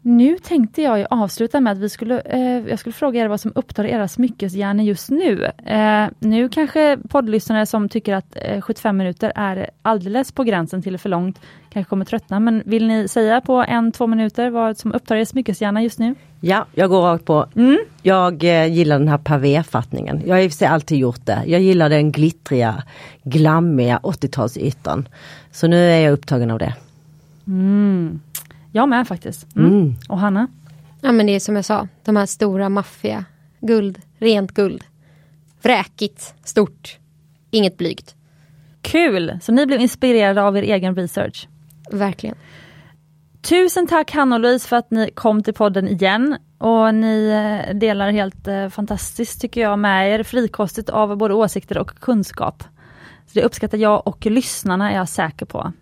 Nu tänkte jag avsluta med att vi skulle, eh, jag skulle fråga er vad som upptar era smyckeshjärnor just nu. Eh, nu kanske poddlyssnare som tycker att eh, 75 minuter är alldeles på gränsen till för långt, kanske kommer tröttna, men vill ni säga på en, två minuter vad som upptar er smyckeshjärna just nu? Ja, jag går rakt på. Mm. Jag eh, gillar den här pavéfattningen. Jag har i och för sig alltid gjort det. Jag gillar den glittriga, glammiga 80-talsytan. Så nu är jag upptagen av det. Mm. Jag med faktiskt. Mm. Mm. Och Hanna? Ja men det är som jag sa, de här stora maffia, guld, rent guld. Vräkigt, stort, inget blygt. Kul! Så ni blev inspirerade av er egen research? Verkligen. Tusen tack Hanna och Louise för att ni kom till podden igen. Och ni eh, delar helt eh, fantastiskt tycker jag med er frikostigt av både åsikter och kunskap. Så Det uppskattar jag och lyssnarna är jag säker på.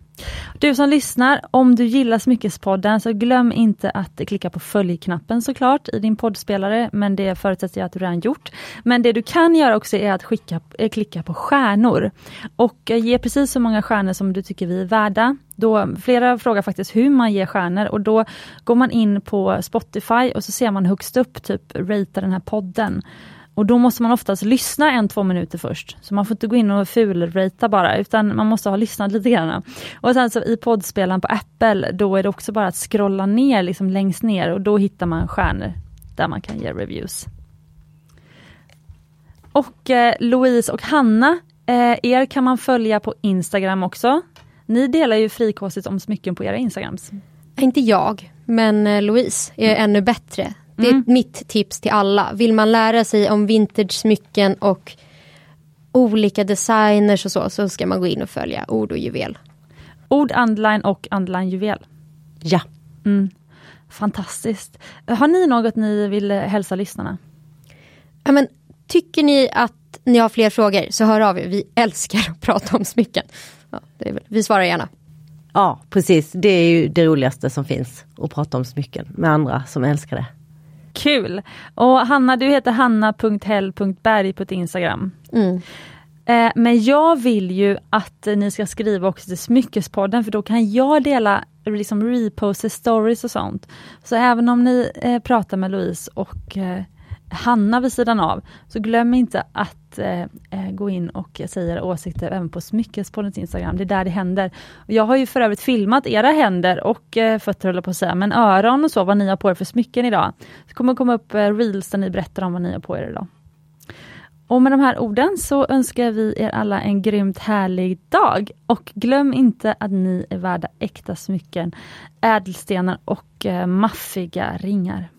Du som lyssnar, om du gillar Smyckespodden så glöm inte att klicka på följknappen såklart i din poddspelare, men det förutsätter jag att du redan gjort. Men det du kan göra också är att skicka, eh, klicka på stjärnor och eh, ge precis så många stjärnor som du tycker vi är värda. Då, flera frågar faktiskt hur man ger stjärnor och då går man in på Spotify och så ser man högst upp, typ ratea den här podden. Och då måste man oftast lyssna en, två minuter först. Så man får inte gå in och fulrata bara, utan man måste ha lyssnat lite grann. Och sen så i poddspelaren på Apple, då är det också bara att scrolla ner liksom längst ner och då hittar man stjärnor där man kan ge reviews. Och eh, Louise och Hanna, eh, er kan man följa på Instagram också. Ni delar ju frikostigt om smycken på era Instagrams. Inte jag, men eh, Louise är ännu bättre. Det är Mm. mitt tips till alla. Vill man lära sig om vintage-smycken och olika designers och så, så ska man gå in och följa Ord och juvel. Ord, underline och underline juvel. Ja, Mm. Fantastiskt. Har ni något ni vill hälsa lyssnarna? Ja, men, tycker ni att ni har fler frågor så hör av er. Vi älskar att prata om smycken. Ja, det är väl, vi svarar gärna. ja precis. Det är ju det roligaste som finns. Att prata om smycken med andra som älskar det. Kul! Och Hanna, du heter hanna.hell.berg på ett Instagram. Mm. Eh, men jag vill ju att ni ska skriva också till Smyckespodden för då kan jag dela liksom reposta stories och sånt. Så även om ni eh, pratar med Louise och eh, Hanna vid sidan av, så glöm inte att eh, eh, gå in och säga era åsikter även på Smyckespoddens Instagram. Det är där det händer. Jag har ju för övrigt filmat era händer och eh, fötter håller på att säga, men öron och så, vad ni har på er för smycken idag. Det kommer komma upp eh, reels där ni berättar om vad ni har på er idag. Och med de här orden så önskar vi er alla en grymt härlig dag. Och glöm inte att ni är värda äkta smycken, ädelstenar och eh, maffiga ringar.